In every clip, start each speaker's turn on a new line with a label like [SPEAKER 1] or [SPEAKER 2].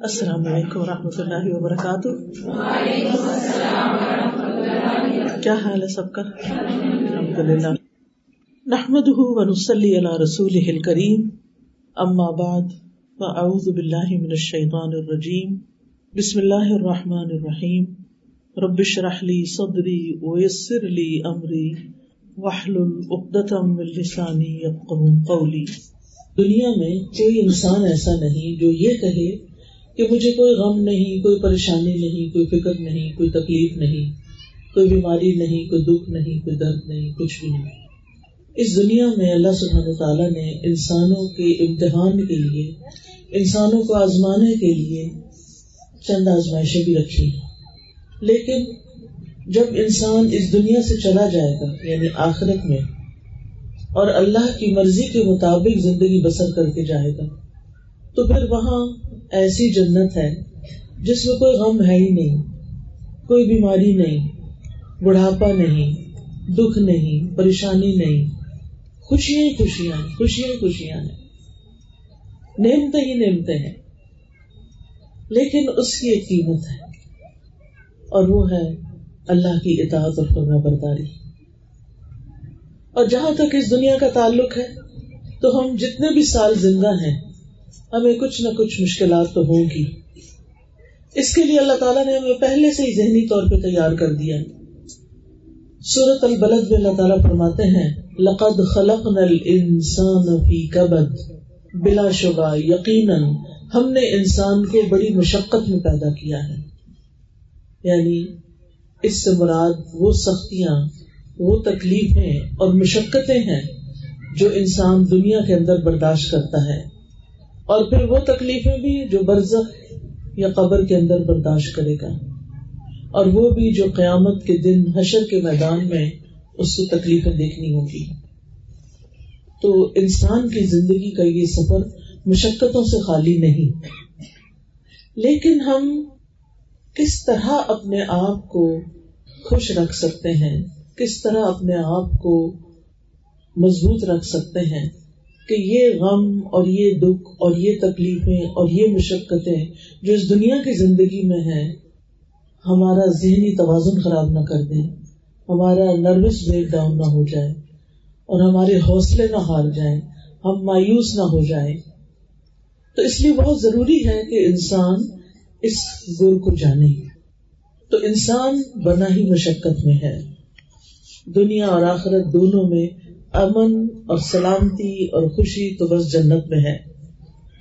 [SPEAKER 1] السلام علیکم و رحمۃ اللہ وبرکاتہ۔ کیا حال ہے سب کا؟ الحمد للہ نحمد ونسلی علی رسول کریم اما بعد، فاعوذ باللہ من الشیطان الرجیم۔ بسم اللہ الرحمن الرحیم۔ ربش رحلی صدری ویسر لی امری۔ وحلل عقدتم من لسانی یفقهوا قولی۔ دنیا میں کوئی انسان ایسا نہیں جو یہ کہے کہ مجھے کوئی غم نہیں، کوئی پریشانی نہیں، کوئی فکر نہیں، کوئی تکلیف نہیں، کوئی بیماری نہیں، کوئی دکھ نہیں، کوئی درد نہیں، کچھ بھی نہیں۔ اس دنیا میں اللہ سبحانہ تعالیٰ نے انسانوں کے امتحان کے لیے، انسانوں کو آزمانے کے لیے چند آزمائشیں بھی رکھی ہیں۔ لیکن جب انسان اس دنیا سے چلا جائے گا یعنی آخرت میں، اور اللہ کی مرضی کے مطابق زندگی بسر کر کے جائے گا، تو پھر وہاں ایسی جنت ہے جس میں کوئی غم ہے ہی نہیں، کوئی بیماری نہیں، بڑھاپا نہیں، دکھ نہیں، پریشانی نہیں۔ خوشیاں ہی خوشیاں خوشیاں ہی خوشیاں ہیں۔ نعمتیں ہی نعمتیں ہیں۔ لیکن اس کی ایک قیمت ہے، اور وہ ہے اللہ کی اطاعت اور فرما برداری۔ اور جہاں تک اس دنیا کا تعلق ہے، تو ہم جتنے بھی سال زندہ ہیں ہمیں کچھ نہ کچھ مشکلات تو ہوں گی۔ اس کے لیے اللہ تعالیٰ نے ہمیں پہلے سے ہی ذہنی طور پہ تیار کر دیا سورت البلد میں اللہ تعالیٰ فرماتے ہیں، لقد خلق نل انسان کبد بلا شبہ یقیناً ہم نے انسان کو بڑی مشقت میں پیدا کیا ہے۔ یعنی اس سے مراد وہ سختیاں، وہ تکلیفیں اور مشقتیں ہیں جو انسان دنیا کے اندر برداشت کرتا ہے۔ اور پھر وہ تکلیفیں بھی جو برزخ یا قبر کے اندر برداشت کرے گا۔ اور وہ بھی جو قیامت کے دن حشر کے میدان میں اس کو تکلیفیں دیکھنی ہوگی تو انسان کی زندگی کا یہ سفر مشقتوں سے خالی نہیں۔ لیکن ہم کس طرح اپنے آپ کو خوش رکھ سکتے ہیں، کس طرح اپنے آپ کو مضبوط رکھ سکتے ہیں کہ یہ غم اور یہ دکھ اور یہ تکلیفیں اور یہ مشقتیں جو اس دنیا کی زندگی میں ہیں، ہمارا ذہنی توازن خراب نہ کر دیں، ہمارا نروس بریک ڈاؤن نہ ہو جائے اور ہمارے حوصلے نہ ہار جائیں، ہم مایوس نہ ہو جائیں۔ تو اس لیے بہت ضروری ہے کہ انسان اس گر کو جانے۔ تو انسان بنا ہی مشقت میں ہے۔ دنیا اور آخرت دونوں میں امن اور سلامتی اور خوشی تو بس جنت میں ہے۔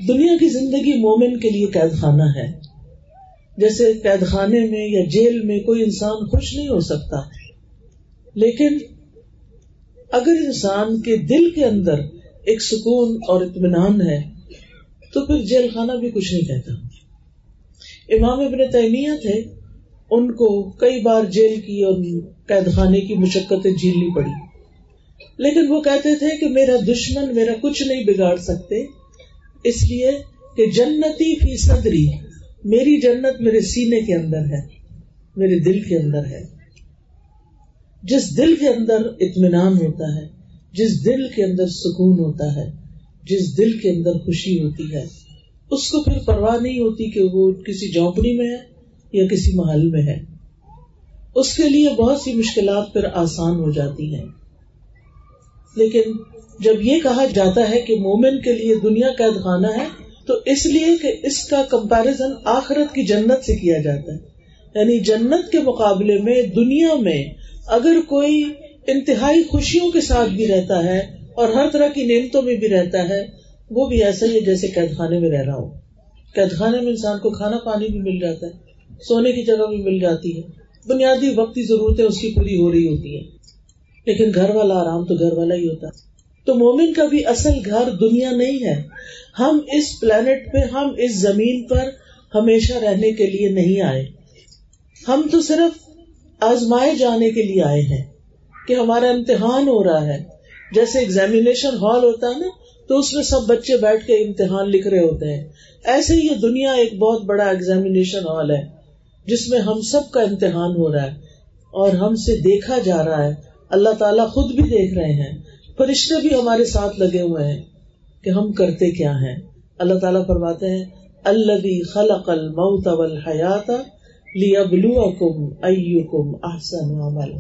[SPEAKER 1] دنیا کی زندگی مومن کے لیے قید خانہ ہے۔ جیسے قید خانے میں یا جیل میں کوئی انسان خوش نہیں ہو سکتا۔ لیکن اگر انسان کے دل کے اندر ایک سکون اور اطمینان ہے، تو پھر جیل خانہ بھی کچھ نہیں کہتا۔ امام ابن تیمیہ تھے، ان کو کئی بار جیل کی اور قید خانے کی مشقتیں جھیلنی پڑی۔ لیکن وہ کہتے تھے کہ میرا دشمن میرا کچھ نہیں بگاڑ سکتے۔ اس لیے کہ جنتی فی صدری، میری جنت میرے سینے کے اندر ہے، میرے دل کے اندر ہے۔ جس دل کے اندر اطمینان ہوتا ہے، جس دل کے اندر سکون ہوتا ہے، جس دل کے اندر خوشی ہوتی ہے، اس کو پھر پرواہ نہیں ہوتی کہ وہ کسی جھونپڑی میں ہے یا کسی محل میں ہے۔ اس کے لیے بہت سی مشکلات پھر آسان ہو جاتی ہیں۔ لیکن جب یہ کہا جاتا ہے کہ مومن کے لیے دنیا قید خانہ ہے، تو اس لیے کہ اس کا کمپیرزن آخرت کی جنت سے کیا جاتا ہے۔ یعنی جنت کے مقابلے میں دنیا میں اگر کوئی انتہائی خوشیوں کے ساتھ بھی رہتا ہے اور ہر طرح کی نعمتوں میں بھی رہتا ہے، وہ بھی ایسا ہی ہے جیسے قید خانے میں رہ رہا ہو۔ قید خانے میں انسان کو کھانا پانی بھی مل جاتا ہے، سونے کی جگہ بھی مل جاتی ہے۔ بنیادی وقتی ضرورتیں اس کی پوری ہو رہی ہوتی ہیں۔ لیکن گھر والا آرام تو گھر والا ہی ہوتا ہے۔ تو مومن کا بھی اصل گھر دنیا نہیں ہے۔ ہم اس پلانٹ پہ، ہم اس زمین پر ہمیشہ رہنے کے لیے نہیں آئے۔ ہم تو صرف آزمائے جانے کے لیے آئے ہیں کہ ہمارا امتحان ہو رہا ہے۔ جیسے ایگزامیشن ہال ہوتا ہے نا، تو اس میں سب بچے بیٹھ کے امتحان لکھ رہے ہوتے ہیں۔ ایسے ہی یہ دنیا ایک بہت بڑا ایگزامیشن ہال ہے، جس میں ہم سب کا امتحان ہو رہا ہے اور ہم سے دیکھا جا رہا ہے۔ اللہ تعالیٰ خود بھی دیکھ رہے ہیں، فرشتے بھی ہمارے ساتھ لگے ہوئے ہیں کہ ہم کرتے کیا ہیں۔ اللہ تعالیٰ فرماتے ہیں الذي خلق الموت والحیات لیبلوکم ایکم احسن عمل۔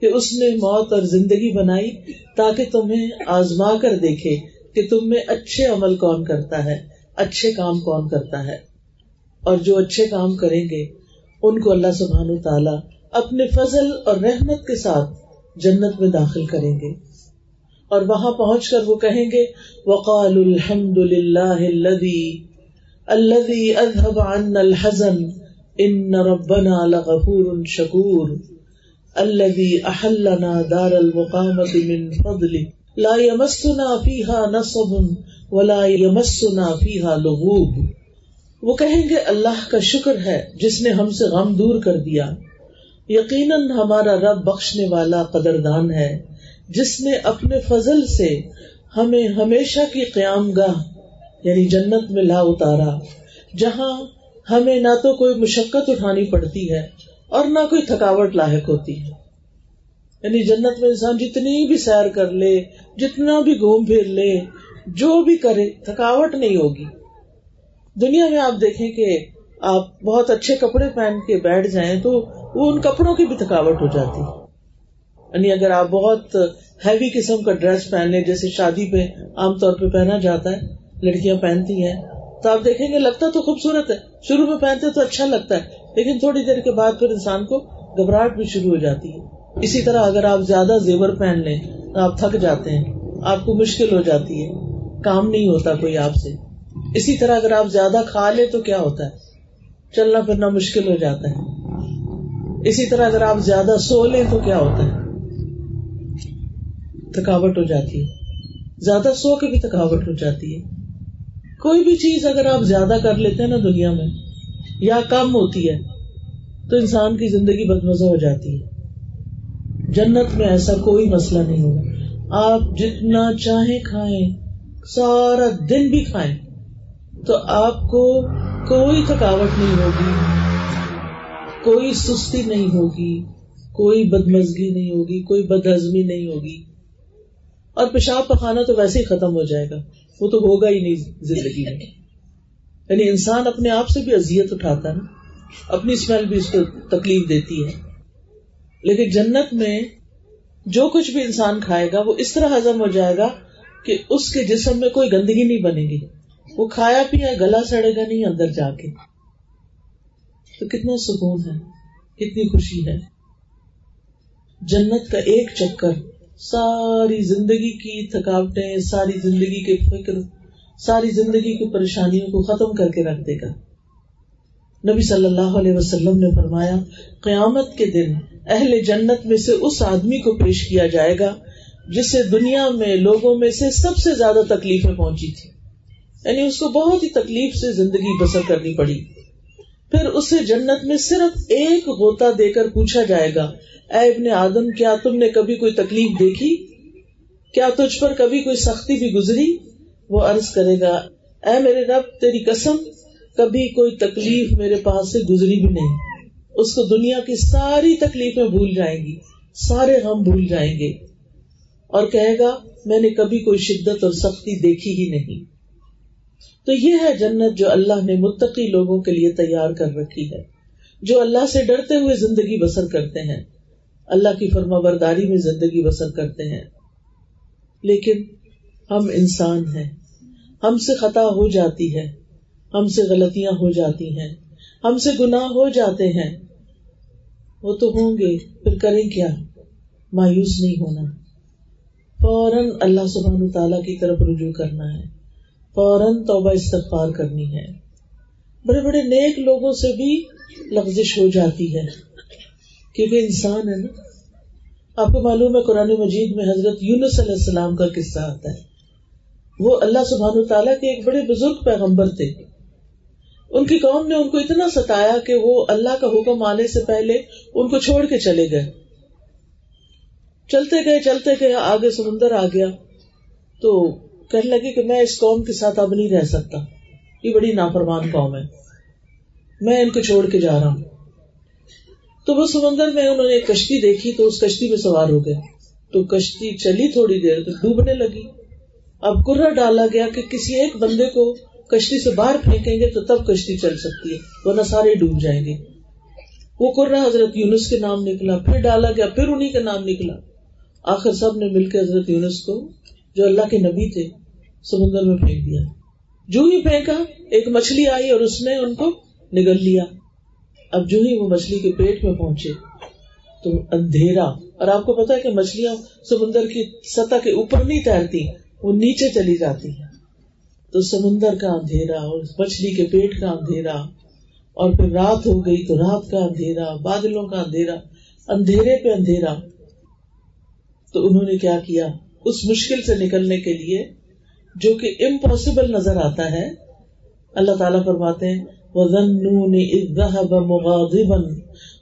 [SPEAKER 1] کہ اس نے موت اور زندگی بنائی تاکہ تمہیں آزما کر دیکھے کہ تم میں اچھے عمل کون کرتا ہے، اچھے کام کون کرتا ہے۔ اور جو اچھے کام کریں گے، ان کو اللہ سبحان تعالی اپنے فضل اور رحمت کے ساتھ جنت میں داخل کریں گے۔ اور وہاں پہنچ کر وہ کہیں گے وقال الحمد للہ الذي الذي اذهب عنا الحزن ان ربنا لغفور شکور الذي احلنا دار المقامة من فضله. لا يمسنا فيها نصب ولا يمسنا فيها لغوب۔ وہ کہیں گے، اللہ کا شکر ہے جس نے ہم سے غم دور کر دیا۔ یقیناً ہمارا رب بخشنے والا قدردان ہے، جس نے اپنے فضل سے ہمیں ہمیشہ کی قیام گاہ یعنی جنت میں لا اتارا، جہاں ہمیں نہ تو کوئی مشقت اٹھانی پڑتی ہے اور نہ کوئی تھکاوٹ لاحق ہوتی ہے۔ یعنی جنت میں انسان جتنی بھی سیر کر لے، جتنا بھی گھوم پھر لے، جو بھی کرے، تھکاوٹ نہیں ہوگی۔ دنیا میں آپ دیکھیں کہ آپ بہت اچھے کپڑے پہن کے بیٹھ جائیں تو وہ ان کپڑوں کی بھی تھکاوٹ ہو جاتی ہے۔ یعنی اگر آپ بہت ہیوی قسم کا ڈریس پہن لیں جیسے شادی پہ عام طور پہ پہنا جاتا ہے، لڑکیاں پہنتی ہیں، تو آپ دیکھیں گے لگتا تو خوبصورت ہے۔ شروع میں پہنتے تو اچھا لگتا ہے، لیکن تھوڑی دیر کے بعد پھر انسان کو گھبراہٹ بھی شروع ہو جاتی ہے۔ اسی طرح اگر آپ زیادہ زیور پہن لیں، تو آپ تھک جاتے ہیں، آپ کو مشکل ہو جاتی ہے، کام نہیں ہوتا کوئی آپ سے۔ اسی طرح اگر آپ زیادہ کھا لیں تو کیا ہوتا ہے؟ چلنا پھرنا مشکل ہو جاتا ہے۔ اسی طرح اگر آپ زیادہ سو لیں تو کیا ہوتا ہے؟ تھکاوٹ ہو جاتی ہے۔ زیادہ سو کے بھی تھکاوٹ ہو جاتی ہے۔ کوئی بھی چیز اگر آپ زیادہ کر لیتے ہیں نا دنیا میں، یا کم ہوتی ہے، تو انسان کی زندگی بد مزہ ہو جاتی ہے۔ جنت میں ایسا کوئی مسئلہ نہیں ہوگا۔ آپ جتنا چاہیں کھائیں، سارا دن بھی کھائیں، تو آپ کو کوئی تھکاوٹ نہیں ہوگی۔ کوئی سستی نہیں ہوگی، کوئی بدمزگی نہیں ہوگی، کوئی بدہضمی نہیں ہوگی۔ اور پیشاب پخانا تو ویسے ہی ختم ہو جائے گا۔ وہ تو ہوگا ہی نہیں زندگی میں۔ یعنی انسان اپنے آپ سے بھی اذیت اٹھاتا ہے نا۔ اپنی اسمیل بھی اس کو تکلیف دیتی ہے۔ لیکن جنت میں جو کچھ بھی انسان کھائے گا، وہ اس طرح ہزم ہو جائے گا کہ اس کے جسم میں کوئی گندگی نہیں بنے گی۔ وہ کھایا پیا گلا سڑے گا نہیں اندر جا کے۔ تو کتنا سکون ہے، کتنی خوشی ہے۔ جنت کا ایک چکر، ساری زندگی کی تھکاوٹیں، ساری زندگی کے فکر، ساری زندگی کی پریشانیوں کو ختم کر کے رکھ دے گا۔ نبی صلی اللہ علیہ وسلم نے فرمایا، قیامت کے دن اہل جنت میں سے اس آدمی کو پیش کیا جائے گا جسے دنیا میں لوگوں میں سے سب سے زیادہ تکلیفیں پہنچی تھی یعنی اس کو بہت ہی تکلیف سے زندگی بسر کرنی پڑی۔ پھر اسے جنت میں صرف ایک غوطہ دے کر پوچھا جائے گا، اے ابن آدم، کیا تم نے کبھی کوئی تکلیف دیکھی؟ کیا تجھ پر کبھی کوئی سختی بھی گزری؟ وہ عرض کرے گا، اے میرے رب، تیری قسم، کبھی کوئی تکلیف میرے پاس سے گزری بھی نہیں۔ اس کو دنیا کی ساری تکلیفیں بھول جائیں گی، سارے غم بھول جائیں گے۔ اور کہے گا، میں نے کبھی کوئی شدت اور سختی دیکھی ہی نہیں۔ تو یہ ہے جنت جو اللہ نے متقی لوگوں کے لیے تیار کر رکھی ہے، جو اللہ سے ڈرتے ہوئے زندگی بسر کرتے ہیں۔ اللہ کی فرما برداری میں زندگی بسر کرتے ہیں۔ لیکن ہم انسان ہیں۔ ہم سے خطا ہو جاتی ہے۔ ہم سے غلطیاں ہو جاتی ہیں۔ ہم سے گناہ ہو جاتے ہیں۔ وہ تو ہوں گے، پھر کریں کیا؟ مایوس نہیں ہونا۔ فوراً اللہ سبحان تعالی کی طرف رجوع کرنا ہے۔ فوراً توبہ استغفار کرنی ہے۔ بڑے بڑے نیک لوگوں سے بھی لفزش ہو جاتی ہے۔ کیونکہ انسان ہے نا، آپ کو معلوم ہے قرآن مجید میں حضرت یونس علیہ السلام کا قصہ آتا ہے۔ وہ اللہ سبحان تعالیٰ کے ایک بڑے بزرگ پیغمبر تھے۔ ان کی قوم نے ان کو اتنا ستایا کہ وہ اللہ کا حکم آنے سے پہلے ان کو چھوڑ کے چلے گئے۔ چلتے گئے چلتے گئے، آگے سمندر آ گیا۔ تو کہنے لگے کہ میں اس قوم کے ساتھ اب نہیں رہ سکتا۔ یہ بڑی نافرمان قوم ہے۔ میں ان کو چھوڑ کے جا رہا ہوں۔ تو وہ سمندر میں انہوں نے ایک کشتی دیکھی تو اس کشتی میں سوار ہو گئے۔ تو کشتی چلی تھوڑی دیر تو ڈوبنے لگی۔ اب کرا ڈالا گیا کہ کسی ایک بندے کو کشتی سے باہر پھینکیں گے تو تب کشتی چل سکتی ہے، ورنہ سارے ڈوب جائیں گے۔ وہ کرا حضرت یونس کے نام نکلا، پھر ڈالا گیا، پھر انہیں کا نام نکلا۔ آخر سب نے مل کے حضرت یونس کو، جو اللہ کے نبی تھے سمندر میں پھینک دیا۔ جو ہی پھینکا، ایک مچھلی آئی اور اس نے ان کو نگل لیا۔ اب جو ہی وہ مچھلی کے پیٹ میں پہنچے، تو اندھیرا۔ اور آپ کو پتا ہے کہ مچھلیاں سمندر کی سطح کے اوپر نہیں تیرتی، وہ نیچے چلی جاتی ہے تو سمندر کا اندھیرا اور مچھلی کے پیٹ کا اندھیرا۔ اور پھر رات ہو گئی تو رات کا اندھیرا، بادلوں کا اندھیرا، اندھیرے پہ اندھیرا۔ تو انہوں نے کیا کیا؟ اس مشکل سے نکلنے کے لیے جو کہ امپاسبل نظر آتا ہے، اللہ تعالیٰ فرماتے ہیں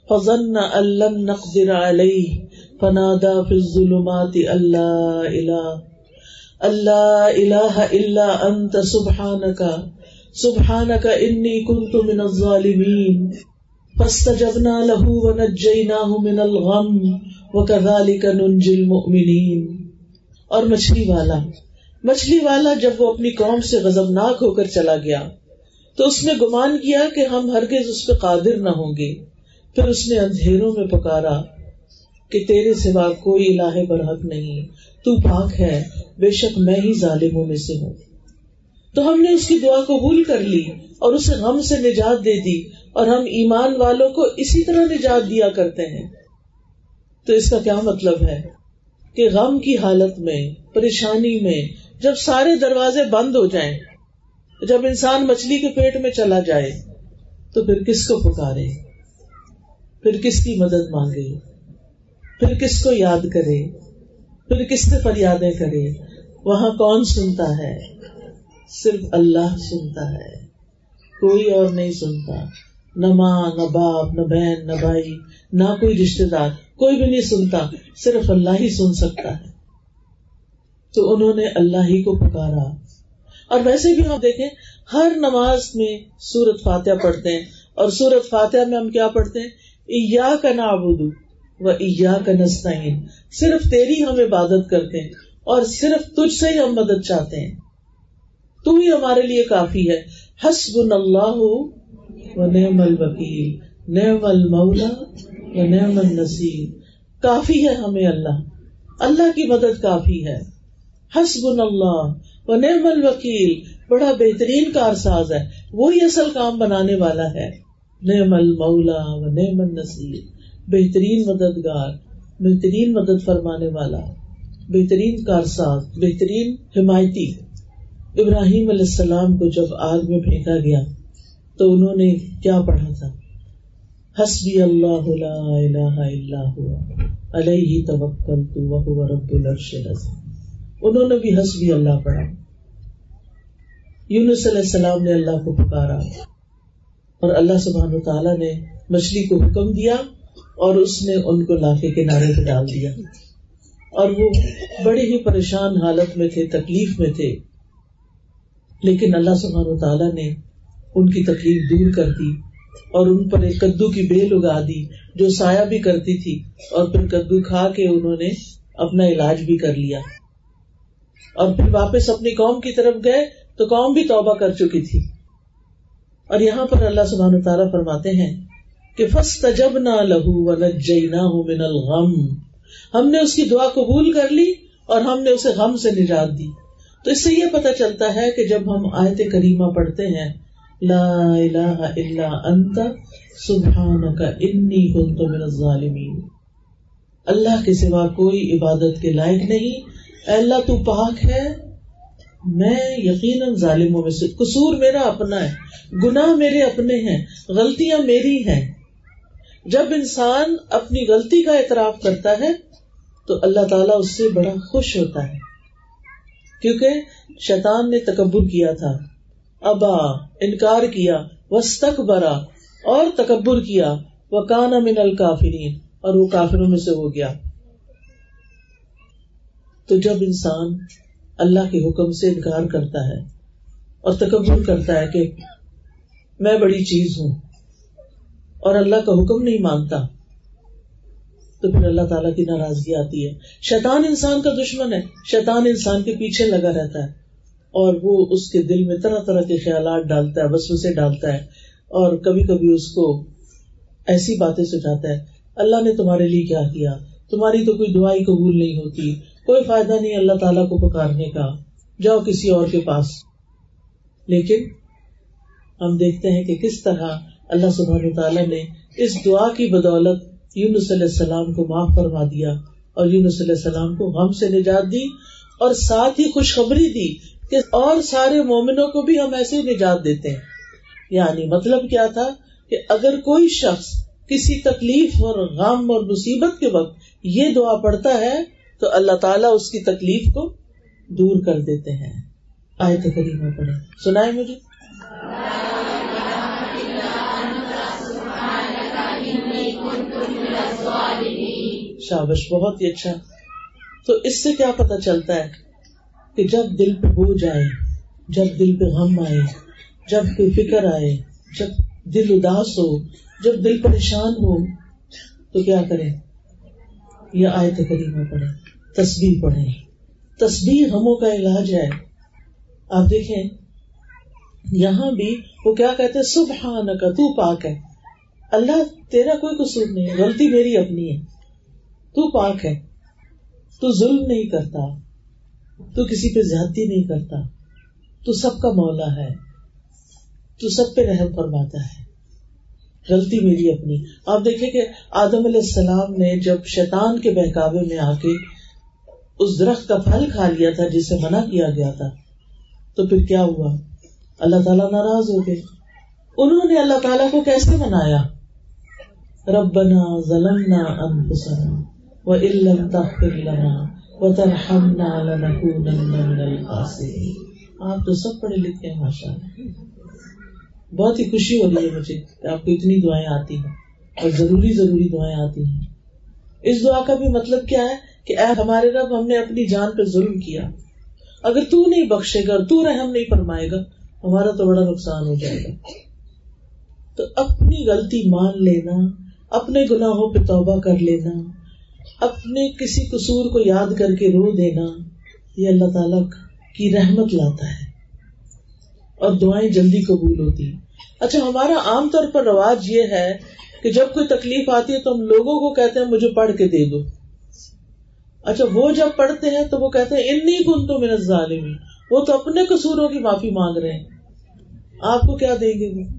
[SPEAKER 1] فظن ان لن نقدر عليه فنادى في الظلمات الله اله الله اله الا انت سبحانك سبحانك اني كنت من الظالمين، فاستجبنا له ونجيناه من الغم، وكذلك ننجي المؤمنين۔ اور مچھلی والا مچھلی والا جب وہ اپنی قوم سے غضبناک ہو کر چلا گیا، تو اس نے گمان کیا کہ ہم ہرگز اس پہ قادر نہ ہوں گے۔ پھر اس نے اندھیروں میں پکارا کہ تیرے سوا کوئی الہ برحق نہیں، تو پاک ہے، بے شک میں ہی ظالموں میں سے ہوں۔ تو ہم نے اس کی دعا قبول کر لی اور اسے غم سے نجات دے دی اور ہم ایمان والوں کو اسی طرح نجات دیا کرتے ہیں۔ تو اس کا کیا مطلب ہے؟ کہ غم کی حالت میں، پریشانی میں جب سارے دروازے بند ہو جائیں، جب انسان مچھلی کے پیٹ میں چلا جائے، تو پھر کس کو پکارے؟ پھر کس کی مدد مانگے؟ پھر کس کو یاد کرے؟ پھر کس سے فریادیں کرے؟ وہاں کون سنتا ہے؟ صرف اللہ سنتا ہے۔ کوئی اور نہیں سنتا۔ نہ ماں، نہ باپ، نہ بہن، نہ بھائی، نہ کوئی رشتے دار، کوئی بھی نہیں سنتا۔ صرف اللہ ہی سن سکتا ہے۔ تو انہوں نے اللہ ہی کو پکارا۔ اور ویسے بھی ہم دیکھیں، ہر نماز میں سورت فاتحہ پڑھتے ہیں۔ اور سورت فاتحہ میں ہم کیا پڑھتے ہیں؟ کا نابود و کا نسطین صرف تیری ہم عبادت کرتے ہیں اور صرف تجھ سے ہی ہم مدد چاہتے ہیں۔ تو ہی ہمارے لیے کافی ہے۔ حسب اللہ و نعم الوکیل۔ نعم المولا و نعم النصیر۔ کافی ہے ہمیں اللہ۔ اللہ کی مدد کافی ہے۔ حسب اللہ، و نعم الوکیل، بڑا بہترین کارساز ہے، وہی اصل کام بنانے والا ہے۔ نعم المولا و نعم النصیر، بہترین مددگار، بہترین مدد فرمانے والا بہترین کارساز، بہترین حمایتی ابراہیم علیہ السلام کو جب آگ میں پھینکا گیا، تو انہوں نے کیا پڑھا تھا؟ حسبی اللہ لا الہ الا ہوا، علیہ توکلت وهو رب العرش العظیم۔ انہوں نے بھی حسبی اللہ پڑھا۔ یونس علیہ السلام نے اللہ کو پکارا اور اللہ سبحان تعالیٰ نے مچھلی کو حکم دیا اور اس نے ان کو لا کے کنارے پہ ڈال دیا۔ اور وہ بڑی ہی پریشان حالت میں تھے، تکلیف میں تھے۔ لیکن اللہ سبحان تعالیٰ نے ان کی تکلیف دور کر دی اور ان پر ایک کدو کی بیل اگا دی جو سایہ بھی کرتی تھی اور پھر کدو کھا کے انہوں نے اپنا علاج بھی کر لیا۔ اور پھر واپس اپنی قوم کی طرف گئے تو قوم بھی توبہ کر چکی تھی۔ اور یہاں پر اللہ سبحانہ تعالیٰ فرماتے ہیں کہ فس تجب نہ لہو و من الغم۔ ہم نے اس کی دعا قبول کر لی اور ہم نے اسے غم سے نجات دی۔ تو اس سے یہ پتا چلتا ہے کہ جب ہم آیت کریمہ پڑھتے ہیں، لا الہ الا انت، سبحانک انی کنت من الظالمین۔ اللہ کے سوا کوئی عبادت کے لائق نہیں اے اللہ تو پاک ہے، میں یقیناً ظالموں میں سے، قصور میرا اپنا ہے، گناہ میرے اپنے ہیں، غلطیاں میری ہیں۔ جب انسان اپنی غلطی کا اعتراف کرتا ہے، تو اللہ تعالیٰ اس سے بڑا خوش ہوتا ہے۔ کیونکہ شیطان نے تکبر کیا تھا۔ ابا، انکار کیا وسط برا اور تکبر کیا۔ وہ کانا من الکافرین، اور وہ کافروں میں سے ہو گیا۔ تو جب انسان اللہ کے حکم سے انکار کرتا ہے اور تکبر کرتا ہے کہ میں بڑی چیز ہوں اور اللہ کا حکم نہیں مانتا، تو پھر اللہ تعالیٰ کی ناراضگی آتی ہے۔ شیطان انسان کا دشمن ہے، شیطان انسان کے پیچھے لگا رہتا ہے اور وہ اس کے دل میں طرح طرح کے خیالات ڈالتا ہے بس اسے ڈالتا ہے اور کبھی کبھی اس کو ایسی باتیں سجاتا ہے، اللہ نے تمہارے لیے کیا کیا؟ تمہاری تو کوئی دعائی قبول نہیں ہوتی کوئی فائدہ نہیں اللہ تعالیٰ کو پکارنے کا۔ جاؤ کسی اور کے پاس۔ لیکن ہم دیکھتے ہیں کہ کس طرح اللہ سبحانہ تعالیٰ نے اس دعا کی بدولت یونس علیہ السلام کو معاف فرما دیا اور یونس علیہ السلام کو غم سے نجات دی اور ساتھ ہی خوشخبری دی کہ اور سارے مومنوں کو بھی ہم ایسے نجات دیتے ہیں۔ یعنی مطلب کیا تھا کہ اگر کوئی شخص کسی تکلیف اور غم اور مصیبت کے وقت یہ دعا پڑتا ہے تو اللہ تعالیٰ اس کی تکلیف کو دور کر دیتے ہیں۔ آئے تو کریمہ پڑھے سنائے مجھے؟ شابش، بہت ہی اچھا۔ تو اس سے کیا پتا چلتا ہے کہ جب دل پہ بوجھ آئے جب دل پہ غم آئے، جب کوئی فکر آئے، جب دل اداس ہو، جب دل پریشان ہو، تو کیا کرے یہ آئے تو کریمہ پڑھے تصویر پڑھے تصویر ہموں کا علاج ہے۔ آپ دیکھیں، یہاں بھی وہ کیا کہتے ہیں؟ سبحان کا تو پاک ہے۔ اللہ تیرا کوئی قصور نہیں ہے، غلطی میری اپنی ہے۔ تو پاک ہے۔ تو ظلم نہیں کرتا۔ تو کسی پہ زیادتی نہیں کرتا۔ تو سب کا مولا ہے۔ تو سب پہ رحم فرماتا ہے۔ غلطی میری اپنی۔ آپ دیکھیں کہ آدم علیہ السلام نے جب شیطان کے بہکاوے میں آ کے اس درخت کا پھل کھا لیا تھا جسے منع کیا گیا تھا۔ تو پھر کیا ہوا؟ اللہ تعالیٰ ناراض ہو گئے۔ انہوں نے اللہ تعالیٰ کو کیسے منایا؟ ربنا ظلمنا انفسنا وَإِن تَغْفِرْ لَنَا وَتَرْحَمْنَا لَنَكُونَنَّ مِنَ الْخَاسِرِينَ آپ تو سب پڑھے لکھے ہیں، ماشاء اللہ۔ بہت ہی خوشی ہو رہی ہے مجھے کہ آپ کو اتنی دعائیں آتی ہیں اور ضروری ضروری دعائیں آتی ہیں۔ اس دعا کا بھی مطلب کیا ہے؟ کہ اے ہمارے رب، ہم نے اپنی جان پہ ظلم کیا۔ اگر تو نہیں بخشے گا تو رحم نہیں فرمائے گا، ہمارا تو بڑا نقصان ہو جائے گا۔ تو اپنی غلطی مان لینا، اپنے گناہوں پہ توبہ کر لینا، اپنے کسی قصور کو یاد کر کے رو دینا، یہ اللہ تعالی کی رحمت لاتا ہے۔ اور دعائیں جلدی قبول ہوتی اچھا ہمارا عام طور پر رواج یہ ہے کہ جب کوئی تکلیف آتی ہے تو ہم لوگوں کو کہتے ہیں، مجھے پڑھ کے دے دو۔ اچھا وہ جب پڑھتے ہیں تو وہ کہتے ہیں، انی کن تو میرا ظالمی وہ تو اپنے قصوروں کی معافی مانگ رہے ہیں۔ آپ کو کیا دیں گے وہ؟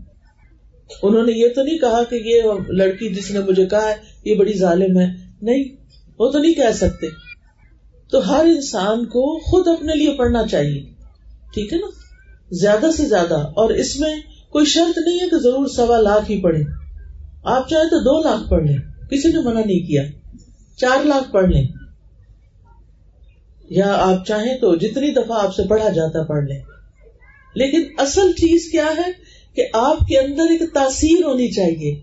[SPEAKER 1] انہوں نے یہ تو نہیں کہا کہ یہ لڑکی جس نے مجھے کہا ہے، یہ بڑی ظالم ہے۔ نہیں، وہ تو نہیں کہہ سکتے۔ تو ہر انسان کو خود اپنے لیے پڑھنا چاہیے۔ ٹھیک ہے نا؟ زیادہ سے زیادہ۔ اور اس میں کوئی شرط نہیں ہے کہ ضرور سوا لاکھ ہی پڑھے آپ چاہیں تو دو لاکھ پڑھ لیں۔ کسی نے منع نہیں کیا۔ چار لاکھ پڑھ لیں۔ یا آپ چاہیں تو جتنی دفعہ آپ سے پڑھا جاتا پڑھ لیں۔ لیکن اصل چیز کیا ہے کہ آپ کے اندر ایک تاثیر ہونی چاہیے۔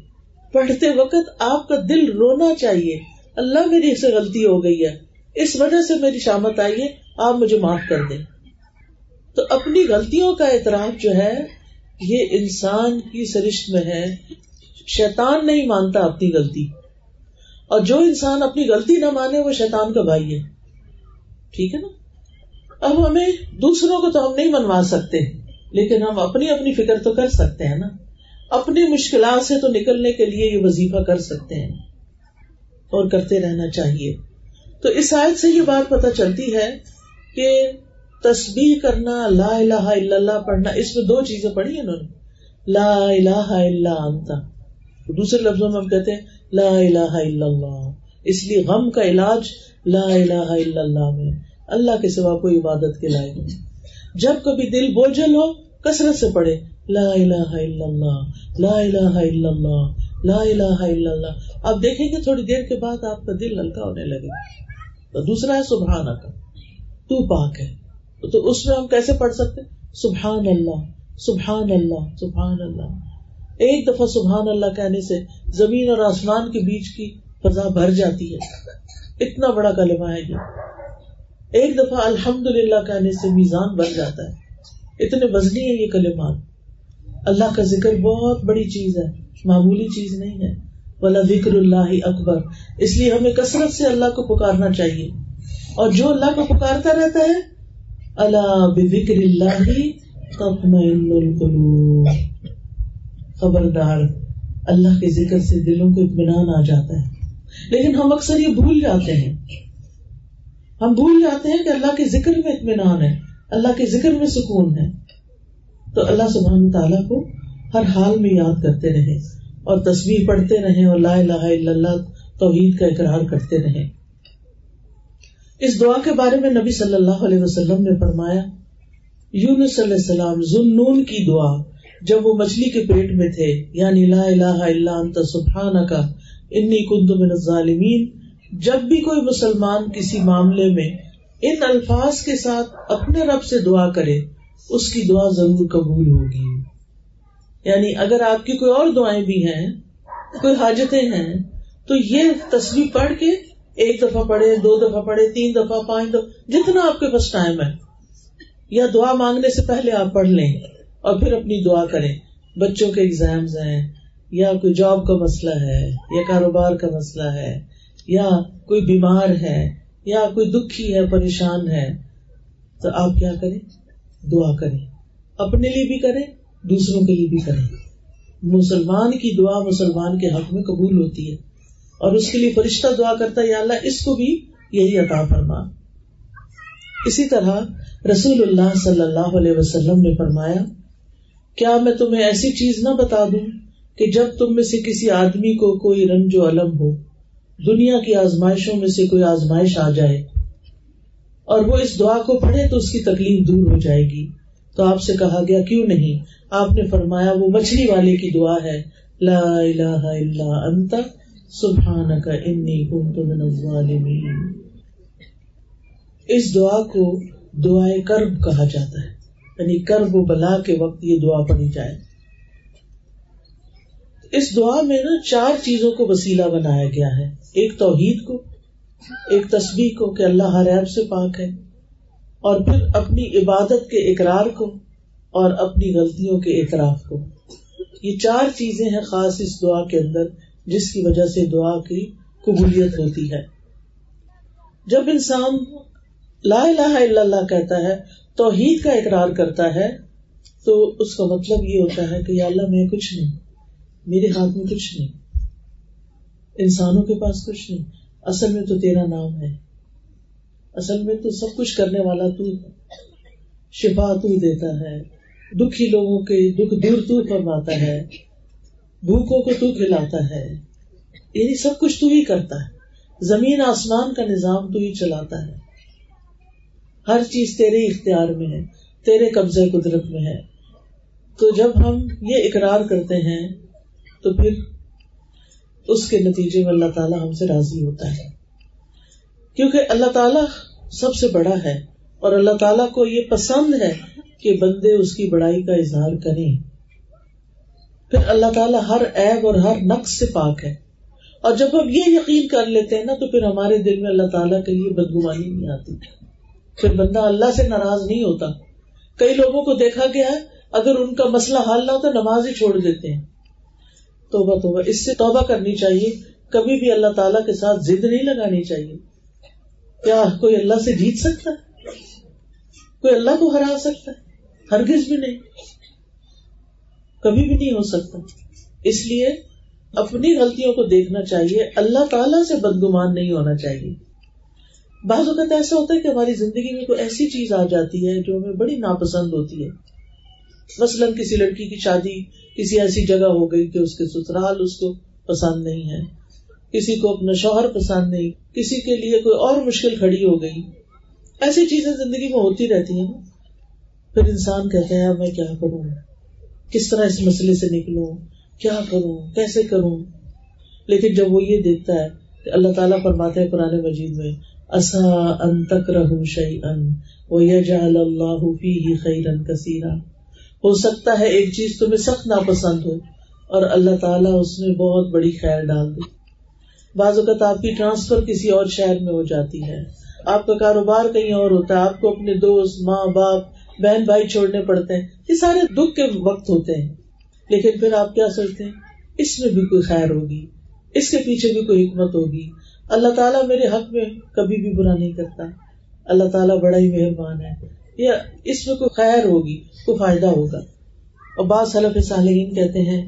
[SPEAKER 1] پڑھتے وقت آپ کا دل رونا چاہیے۔ اللہ میری سے غلطی ہو گئی ہے۔ اس وجہ سے میری شامت آئی ہے۔ آپ مجھے معاف کر دیں۔ تو اپنی غلطیوں کا اعتراف جو ہے، یہ انسان کی سرشت میں ہے۔ شیطان نہیں مانتا اپنی غلطی۔ اور جو انسان اپنی غلطی نہ مانے، وہ شیطان کا بھائی ہے۔ ٹھیک ہے نا؟ اب ہمیں دوسروں کو تو ہم نہیں منوا سکتے، لیکن ہم اپنی اپنی فکر تو کر سکتے ہیں نا۔ اپنی مشکلات سے تو نکلنے کے لیے یہ وظیفہ کر سکتے ہیں۔ اور کرتے رہنا چاہیے۔ تو اس آیت سے یہ بات پتہ چلتی ہے کہ تسبیح کرنا، لا الہ الا اللہ پڑھنا، اس میں دو چیزیں پڑھی انہوں نے۔ لا الہ الا انت۔ دوسرے لفظوں میں ہم کہتے ہیں، لا الہ الا اللہ۔ اس لیے غم کا علاج لا الہ الا اللہ میں اللہ کے سوا کوئی عبادت کے لائق جب کبھی دل بوجھل ہو، کثرت سے پڑھے، لا الہ الا اللہ، لا الہ الا اللہ، لا الہ الا اللہ۔ آپ دیکھیں گے تھوڑی دیر کے بعد آپ کا دل ہلکا ہونے لگے۔ دوسرا ہے سبحان کا تو پاک ہے۔ تو اس میں ہم کیسے پڑھ سکتے؟ سبحان اللہ سبحان اللہ سبحان اللہ۔ ایک دفعہ سبحان اللہ کہنے سے زمین اور آسمان کے بیچ کی فضا بھر جاتی ہے۔ اتنا بڑا کلمہ ہے یہ۔ ایک دفعہ الحمد للہ کہنے سے میزان بھر جاتا ہے۔ اتنے وزنی ہے یہ کلمات۔ اللہ کا ذکر بہت بڑی چیز ہے۔ معمولی چیز نہیں ہے۔ بلا ذکر اللہ اکبر اس لیے ہمیں کثرت سے اللہ کو پکارنا چاہیے۔ اور جو اللہ کو پکارتا رہتا ہے اللہ بکر اللہ خبردار۔ اللہ کے ذکر سے دلوں کو اطمینان آ جاتا ہے۔ لیکن ہم اکثر یہ بھول جاتے ہیں۔ ہم بھول جاتے ہیں کہ اللہ کے ذکر میں اطمینان ہے، اللہ کے ذکر میں سکون ہے۔ تو اللہ سبحانہ تعالیٰ کو ہر حال میں یاد کرتے رہے اور تصویر پڑھتے رہے اور لا الہ الا اللہ توحید کا اقرار کرتے رہے۔ اس دعا کے بارے میں نبی صلی اللہ علیہ وسلم نے فرمایا، یونس علیہ السلام ذنون کی دعا، جب وہ مچھلی کے پیٹ میں تھے یعنی لا الہ الا انت سبحانک انی کنت من الظالمین، جب بھی کوئی مسلمان کسی معاملے میں ان الفاظ کے ساتھ اپنے رب سے دعا کرے، اس کی دعا ضرور قبول ہوگی۔ یعنی اگر آپ کی کوئی اور دعائیں بھی ہیں، کوئی حاجتیں ہیں، تو یہ تصویر پڑھ کے ایک دفعہ پڑھے، دو دفعہ پڑھے، تین دفعہ، پانچ دفعہ، جتنا آپ کے پاس ٹائم ہے، یا دعا مانگنے سے پہلے آپ پڑھ لیں اور پھر اپنی دعا کریں۔ بچوں کے ایگزامز ہیں یا کوئی جاب کا مسئلہ ہے، یا کاروبار کا مسئلہ ہے، یا کوئی بیمار ہے، یا کوئی دکھی ہے، پریشان ہے، تو آپ کیا کریں؟ دعا کریں۔ اپنے لیے بھی کریں، دوسروں کے لیے بھی کریں۔ مسلمان کی دعا مسلمان کے حق میں قبول ہوتی ہے۔ اور اس کے لیے فرشتہ دعا کرتا ہے، یا اللہ اس کو بھی یہی عطا فرما۔ اسی طرح رسول اللہ صلی اللہ علیہ وسلم نے فرمایا، کیا میں تمہیں ایسی چیز نہ بتا دوں؟ کہ جب تم میں سے کسی آدمی کو کوئی رنج و علم ہو، دنیا کی آزمائشوں میں سے کوئی آزمائش آ جائے اور وہ اس دعا کو پڑھے تو اس کی تکلیف دور ہو جائے گی۔ تو آپ سے کہا گیا، کیوں نہیں؟ آپ نے فرمایا، وہ مچھلی والے کی دعا ہے۔ لا الہ الا انت سبحان کا انی کنت من الظالمین۔ اس دعا کو دعائے کرب کہا جاتا ہے یعنی کرب و بلا کے وقت یہ دعا پڑھی جائے۔ اس دعا میں نا چار چیزوں کو وسیلہ بنایا گیا ہے۔ ایک توحید کو، ایک تصویر کو کہ اللہ ہر ایب سے پاک ہے، اور پھر اپنی عبادت کے اقرار کو اور اپنی غلطیوں کے اعتراف کو۔ یہ چار چیزیں ہیں خاص اس دعا کے اندر، جس کی وجہ سے دعا کی قبولیت ہوتی ہے۔ جب انسان لا الہ الا اللہ کہتا ہے، توحید کا اقرار کرتا ہے، تو اس کا مطلب یہ ہوتا ہے کہ یا اللہ میں کچھ نہیں۔ میرے ہاتھ میں کچھ نہیں۔ انسانوں کے پاس کچھ نہیں۔ اصل میں تو تیرا نام ہے۔ اصل میں تو سب کچھ کرنے والا تو شفا تو دیتا ہے۔ دکھی لوگوں کے دکھ دور تو فرماتا ہے۔ بھوکوں کو تو کھلاتا ہے۔ یعنی سب کچھ تو ہی کرتا ہے۔ زمین آسمان کا نظام تو ہی چلاتا ہے۔ ہر چیز تیرے اختیار میں ہے، تیرے قبضے قدرت میں ہے۔ تو جب ہم یہ اقرار کرتے ہیں تو پھر اس کے نتیجے میں اللہ تعالیٰ ہم سے راضی ہوتا ہے۔ کیونکہ اللہ تعالیٰ سب سے بڑا ہے اور اللہ تعالیٰ کو یہ پسند ہے کہ بندے اس کی بڑائی کا اظہار کریں۔ پھر اللہ تعالیٰ ہر عیب اور ہر نقص سے پاک ہے۔ اور جب ہم یہ یقین کر لیتے ہیں نا تو پھر ہمارے دل میں اللہ تعالیٰ کے لیے بدگمانی نہیں آتی۔ پھر بندہ اللہ سے ناراض نہیں ہوتا۔ کئی لوگوں کو دیکھا گیا ہے، اگر ان کا مسئلہ حل نہ ہوتا، نماز ہی چھوڑ دیتے ہیں۔ توبہ توبہ۔ اس سے توبہ کرنی چاہیے۔ کبھی بھی اللہ تعالیٰ کے ساتھ ضد نہیں لگانی چاہیے۔ کیا کوئی اللہ سے جیت سکتا ہے؟ کوئی اللہ کو ہرا سکتا ہے؟ ہرگز بھی نہیں۔ کبھی بھی نہیں ہو سکتا۔ اس لیے اپنی غلطیوں کو دیکھنا چاہیے۔ اللہ تعالیٰ سے بدگمان نہیں ہونا چاہیے۔ بعض اوقات ایسا ہوتا ہے کہ ہماری زندگی میں کوئی ایسی چیز آ جاتی ہے جو ہمیں بڑی ناپسند ہوتی ہے۔ مثلاً کسی لڑکی کی شادی کسی ایسی جگہ ہو گئی کہ اس کے سسرال اس کو پسند نہیں ہے، کسی کو اپنا شوہر پسند نہیں، کسی کے لیے کوئی اور مشکل کھڑی ہو گئی۔ ایسی چیزیں زندگی میں ہوتی رہتی ہیں پھر انسان کہتے ہیں میں کیا کروں؟ کس طرح اس مسئلے سے نکلوں؟ کیا کروں؟ کیسے کروں؟ لیکن جب وہ یہ دیکھتا ہے کہ اللہ تعالیٰ فرماتے ہیں قرآن مجید میں اصا ان تک رہ شعی ان وہ اللہ خیرن کثیرا۔ ہو سکتا ہے ایک چیز تمہیں سخت ناپسند ہو اور اللہ تعالیٰ اس میں بہت بڑی خیر ڈال دے۔ بعض اوقات آپ کی ٹرانسفر کسی اور شہر میں ہو جاتی ہے۔ آپ کا کاروبار کہیں اور ہوتا ہے، آپ کو اپنے دوست، ماں باپ، بہن بھائی چھوڑنے پڑتے ہیں۔ یہ سارے دکھ کے وقت ہوتے ہیں۔ لیکن پھر آپ کیا سوچتے ہیں؟ اس میں بھی کوئی خیر ہوگی۔ اس کے پیچھے بھی کوئی حکمت ہوگی۔ اللہ تعالیٰ میرے حق میں کبھی بھی برا نہیں کرتا۔ اللہ تعالیٰ بڑا ہی مہربان ہے۔ یا اس میں کوئی خیر ہوگی۔ کوئی فائدہ ہوگا۔ اور بعض صلف صالحین کہتے ہیں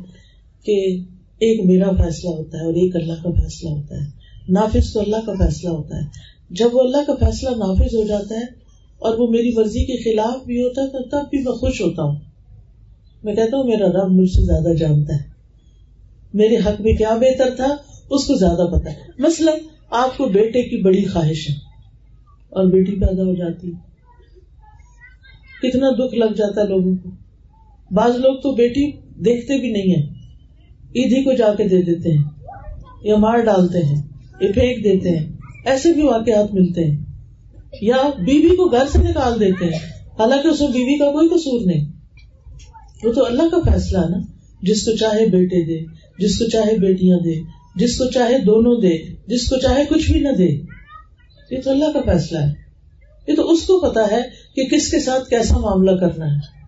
[SPEAKER 1] کہ ایک میرا فیصلہ ہوتا ہے اور ایک اللہ کا فیصلہ ہوتا ہے۔ نافذ تو اللہ کا فیصلہ ہوتا ہے۔ جب وہ اللہ کا فیصلہ نافذ ہو جاتا ہے اور وہ میری مرضی کے خلاف بھی ہوتا ہے تب بھی میں خوش ہوتا ہوں۔ میں کہتا ہوں، میرا رب مجھ سے زیادہ جانتا ہے۔ میرے حق میں کیا بہتر تھا؟ اس کو زیادہ پتا۔ ہے مثلاً آپ کو بیٹے کی بڑی خواہش ہے اور بیٹی پیدا ہو جاتی کتنا دکھ لگ جاتا ہے لوگوں کو۔ بعض لوگ تو بیٹی دیکھتے بھی نہیں ہے عید ہی کو جا کے دے دیتے ہیں یا مار ڈالتے ہیں، یا پھینک دیتے ہیں۔ ایسے بھی واقعات ملتے ہیں۔ یا بیوی کو گھر سے نکال دیتے ہیں۔ حالانکہ اس میں بیوی کا کوئی قصور نہیں۔ وہ تو اللہ کا فیصلہ ہے نا۔ جس کو چاہے بیٹے دے، جس کو چاہے بیٹیاں دے، جس کو چاہے دونوں دے، جس کو چاہے کچھ بھی نہ دے۔ یہ تو اللہ کا فیصلہ ہے۔ یہ تو اس کو پتا ہے کہ کس کے ساتھ کیسا معاملہ کرنا ہے۔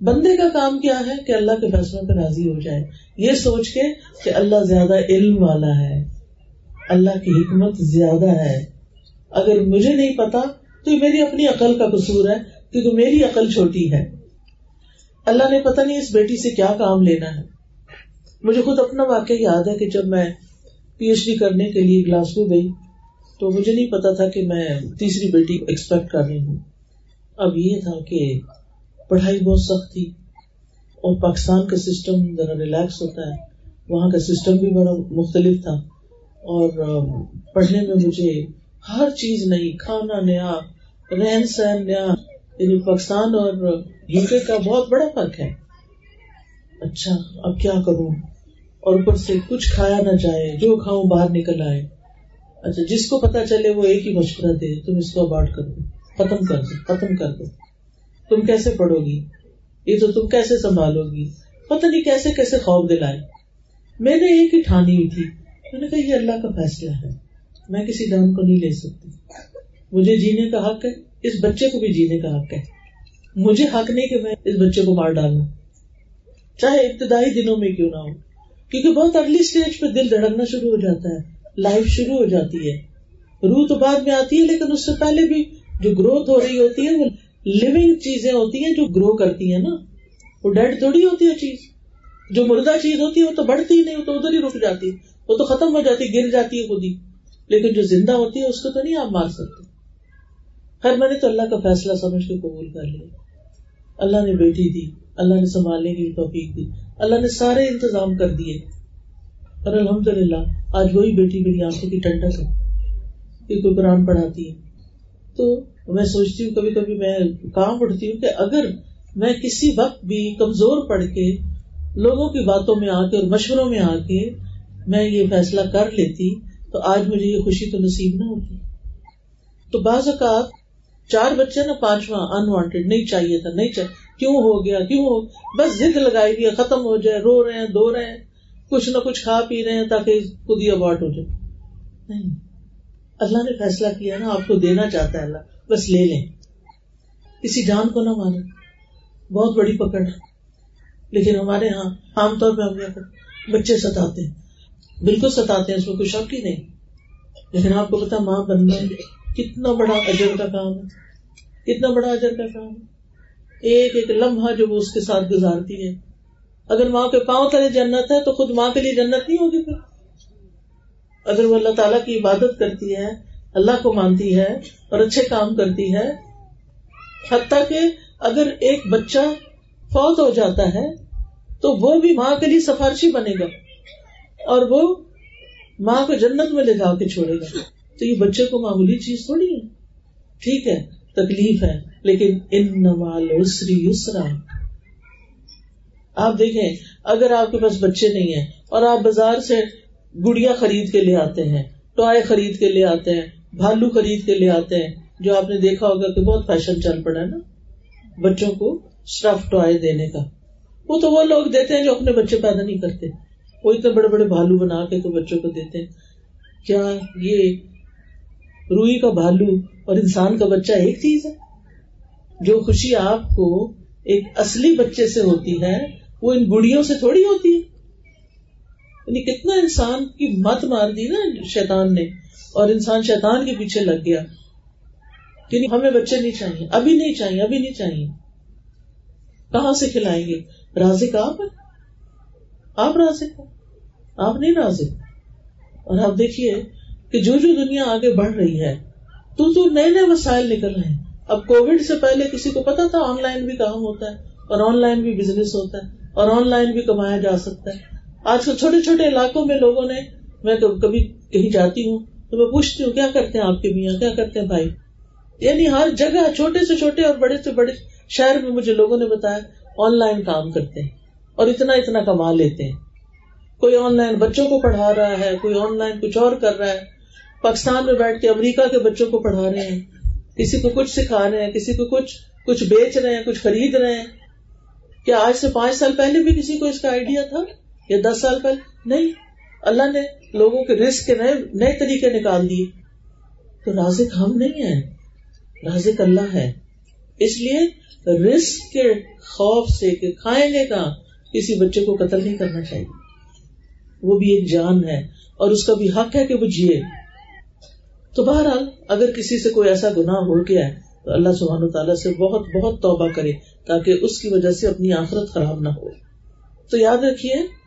[SPEAKER 1] بندے کا کام کیا ہے کہ اللہ کے فیصلوں پہ راضی ہو جائے۔ یہ سوچ کے کہ اللہ زیادہ علم والا ہے۔ اللہ کی حکمت زیادہ ہے۔ اگر مجھے نہیں پتا تو یہ میری اپنی عقل کا قصور ہے کیونکہ میری عقل چھوٹی ہے۔ اللہ نے پتا نہیں اس بیٹی سے کیا کام لینا ہے۔ مجھے خود اپنا واقعہ یاد ہے کہ جب میں پی ایچ ڈی کرنے کے لیے گلاسگو گئی تو مجھے نہیں پتا تھا کہ میں تیسری بیٹی ایکسپیکٹ کر رہی ہوں۔ اب یہ تھا کہ پڑھائی بہت سخت تھی اور پاکستان کا سسٹم ذرا ریلیکس ہوتا ہے، وہاں کا سسٹم بھی بڑا مختلف تھا۔ اور پڑھنے میں مجھے ہر چیز نئی، کھانا نیا، رہن سہن نیا یعنی پاکستان اور یو کے کا بہت بڑا فرق ہے۔ اچھا اب کیا کروں؟ اور اوپر سے کچھ کھایا نہ جائے، جو کھاؤں باہر نکل آئے۔ اچھا جس کو پتا چلے وہ ایک ہی مشورہ دے، تم اس کو ابارٹ کر دو ختم کر دو، ختم کر دو۔ تم کیسے پڑھو گی؟ یہ تو تم کیسے سنبھالو گی؟ پتہ نہیں کیسے کیسے خوف دلائے۔ میں نے ایک ہی ٹھانی ہوئی تھی۔ میں نے کہا، یہ اللہ کا فیصلہ ہے۔ میں کسی جان کو نہیں لے سکتی۔ مجھے جینے کا حق ہے، اس بچے کو بھی جینے کا حق ہے۔ مجھے حق نہیں کہ میں اس بچے کو مار ڈالوں۔ چاہے ابتدائی دنوں میں کیوں نہ ہو، کیونکہ بہت ارلی اسٹیج پہ دل دھڑکنا شروع ہو جاتا ہے۔ لائف شروع ہو جاتی ہے۔ روح تو بعد میں آتی ہے، لیکن اس سے پہلے بھی جو گروتھ ہو رہی ہوتی ہے، وہ لونگ چیزیں ہوتی ہیں جو گرو کرتی ہیں نا۔ وہ ڈیڈ تھوڑی ہوتی ہے چیز۔ جو مردہ چیز ہوتی ہے، وہ تو بڑھتی نہیں، وہ تو ادھر ہی رک جاتی ہے۔ وہ تو ختم ہو جاتی، گر جاتی ہے خود ہی۔ لیکن جو زندہ ہوتی ہے، اس کو تو نہیں آپ مار سکتے۔ خیر، میں نے تو اللہ کا فیصلہ سمجھ کے قبول کر لیا۔ اللہ نے بیٹی دی، اللہ نے سنبھالنے کی توفیق دی۔ اللہ نے سارے انتظام کر دیے۔ اور الحمد للہ آج وہی بیٹی میری آنکھوں کی ٹنڈک ہے کہ کوئی قرآن پڑھاتی ہے۔ تو میں سوچتی ہوں، کبھی کبھی میں کام اٹھتی ہوں کہ اگر میں کسی وقت بھی کمزور پڑھ کے لوگوں کی باتوں میں آ کے اور مشوروں میں آ کے میں یہ فیصلہ کر لیتی، تو آج مجھے یہ خوشی تو نصیب نہ ہوتی۔ تو بعض اوقات چار بچے نا، پانچواں انوانٹیڈ نہیں چاہیے تھا، نہیں چاہیے۔ کیوں ہو گیا، کیوں ہو؟ بس ضد لگائی گئی ختم ہو جائے، رو رہے ہیں، دو رہے ہیں، کچھ نہ کچھ کھا پی رہے ہیں تاکہ خود ہی ابارٹ ہو جائے۔ نہیں۔ اللہ نے فیصلہ کیا نا، آپ کو دینا چاہتا ہے اللہ۔ بس لے لیں۔ کسی جان کو نہ مانے بہت بڑی پکڑ۔ لیکن ہمارے یہاں عام طور پہ ہم بچے ستاتے ہیں۔ بالکل ستاتے ہیں، اس میں کوئی شک ہی نہیں۔ لیکن آپ کو پتا ماں بننا کتنا بڑا اجر کا کام ہے۔ کتنا بڑا اجر کا کام ہے۔ ایک ایک لمحہ جو وہ اس کے ساتھ گزارتی ہے۔ اگر ماں کے پاؤں تلے جنت ہے، تو خود ماں کے لیے جنت نہیں ہوگی پھر۔ اگر وہ اللہ تعالیٰ کی عبادت کرتی ہے، اللہ کو مانتی ہے اور اچھے کام کرتی ہے، حتیٰ کہ اگر ایک بچہ فوت ہو جاتا ہے، تو وہ بھی ماں کے لیے سفارشی بنے گا اور وہ ماں کو جنت میں لے جا کے چھوڑے گا۔ تو یہ بچے کو معمولی چیز تھوڑی ہے۔ ٹھیک ہے، تکلیف ہے، لیکن ان نوال یسرا۔ آپ دیکھیں، اگر آپ کے پاس بچے نہیں ہیں اور آپ بازار سے گڑیا خرید کے لے آتے ہیں، ٹوائے خرید کے لے آتے ہیں، بھالو خرید کے لے آتے ہیں، جو آپ نے دیکھا ہوگا کہ بہت فیشن چل پڑا ہے نا، بچوں کو اسٹف ٹوائے دینے کا۔ وہ تو وہ لوگ دیتے ہیں جو اپنے بچے پیدا نہیں کرتے۔ وہ اتنے بڑے بڑے بھالو بنا کے تو بچوں کو دیتے ہیں۔ کیا یہ روئی کا بھالو اور انسان کا بچہ ایک چیز ہے؟ جو خوشی آپ کو ایک اصلی بچے سے ہوتی ہے، وہ ان گڑیوں سے تھوڑی ہوتی ہے۔ یعنی کتنا انسان کی مت مار دی نا شیطان نے اور انسان شیطان کے پیچھے لگ گیا۔ کہ ہمیں بچے نہیں چاہیے، ابھی نہیں چاہیے، ابھی نہیں چاہیے۔ کہاں سے کھلائیں گے؟ رازق آپ آپ رازق ہو آپ نہیں رازق۔ اور آپ دیکھیے کہ جو جو دنیا آگے بڑھ رہی ہے، تو تو نئے نئے وسائل نکل رہے ہیں۔ اب کووڈ سے پہلے کسی کو پتا تھا آن لائن بھی کام ہوتا ہے اور آن لائن بھی بزنس ہوتا ہے اور آن لائن بھی کمایا جا سکتا ہے۔ آج کل چھوٹے چھوٹے علاقوں میں لوگوں نے میں کبھی کہیں جاتی ہوں تو میں پوچھتی ہوں، کیا کرتے ہیں آپ کے میاں؟ کیا کرتے ہیں بھائی؟ یعنی ہر جگہ چھوٹے سے چھوٹے اور بڑے سے بڑے شہر میں مجھے لوگوں نے بتایا، آن لائن کام کرتے ہیں اور اتنا اتنا کما لیتے ہیں۔ کوئی آن لائن بچوں کو پڑھا رہا ہے، کوئی آن لائن کچھ اور کر رہا ہے۔ پاکستان میں بیٹھ کے امریکہ کے بچوں کو پڑھا رہے ہیں۔ کسی کو کچھ سکھا رہے ہیں، کسی کو کچھ کچھ بیچ رہے ہیں، کچھ خرید رہے ہیں۔ کیا آج سے پانچ سال پہلے بھی کسی کو اس کا آئیڈیا تھا؟ یا دس سال پہلے؟ نہیں، اللہ نے لوگوں کے رسک کے نئے نئے طریقے نکال دیے۔ تو رازق ہم نہیں ہیں، رازق اللہ ہے۔ اس لیے رسک کے خوف سے کہ کھائیں گے کہاں کسی بچے کو قتل نہیں کرنا چاہیے۔ وہ بھی ایک جان ہے اور اس کا بھی حق ہے کہ وہ جیے۔ تو بہرحال، اگر کسی سے کوئی ایسا گناہ ہو گیا ہے، تو اللہ سبحان تعالیٰ سے بہت بہت توبہ کرے تاکہ اس کی وجہ سے اپنی آخرت خراب نہ ہو۔ تو یاد رکھیے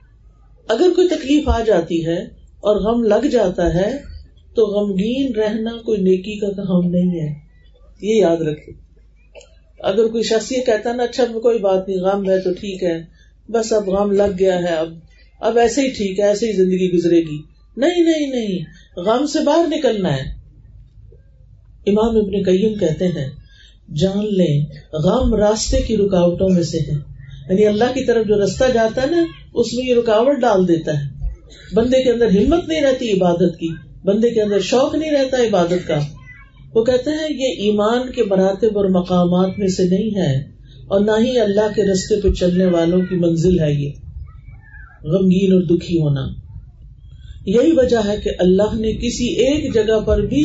[SPEAKER 1] اگر کوئی تکلیف آ جاتی ہے اور غم لگ جاتا ہے، تو غمگین رہنا کوئی نیکی کا کام نہیں ہے۔ یہ یاد رکھے اگر کوئی شخص یہ کہتا نا اچھا کوئی بات نہیں، غم ہے تو ٹھیک ہے۔ بس اب غم لگ گیا ہے، اب اب ایسے ہی ٹھیک ہے، ایسے ہی زندگی گزرے گی۔ نہیں نہیں نہیں۔ غم سے باہر نکلنا ہے۔ امام ابن قیم کہتے ہیں، جان لیں، غم راستے کی رکاوٹوں میں سے ہے۔ یعنی اللہ کی طرف جو رستہ جاتا ہے نا، اس میں یہ رکاوٹ ڈال دیتا ہے۔ بندے کے اندر ہمت نہیں رہتی عبادت کی، بندے کے اندر شوق نہیں رہتا عبادت کا۔ وہ کہتے ہیں، یہ ایمان کے مراتب اور مقامات میں سے نہیں ہے، اور نہ ہی اللہ کے رستے پہ چلنے والوں کی منزل ہے یہ۔ غمگین اور دکھی ہونا۔ یہی وجہ ہے کہ اللہ نے کسی ایک جگہ پر بھی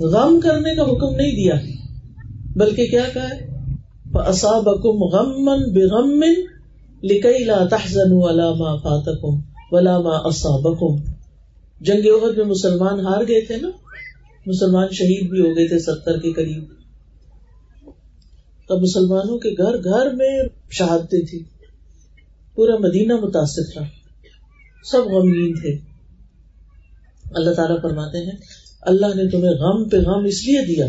[SPEAKER 1] غم کرنے کا حکم نہیں دیا۔ بلکہ کیا کہا ہے؟ جنگ عہد میں مسلمان ہار گئے تھے نا؟ مسلمان شہید بھی ہو گئے تھے ستر کے قریب۔ تب مسلمانوں کے گھر گھر میں شہادتیں تھی پورا مدینہ متاثر تھا۔ سب غمگین تھے۔ اللہ تعالیٰ فرماتے ہیں، اللہ نے تمہیں غم پہ غم اس لیے دیا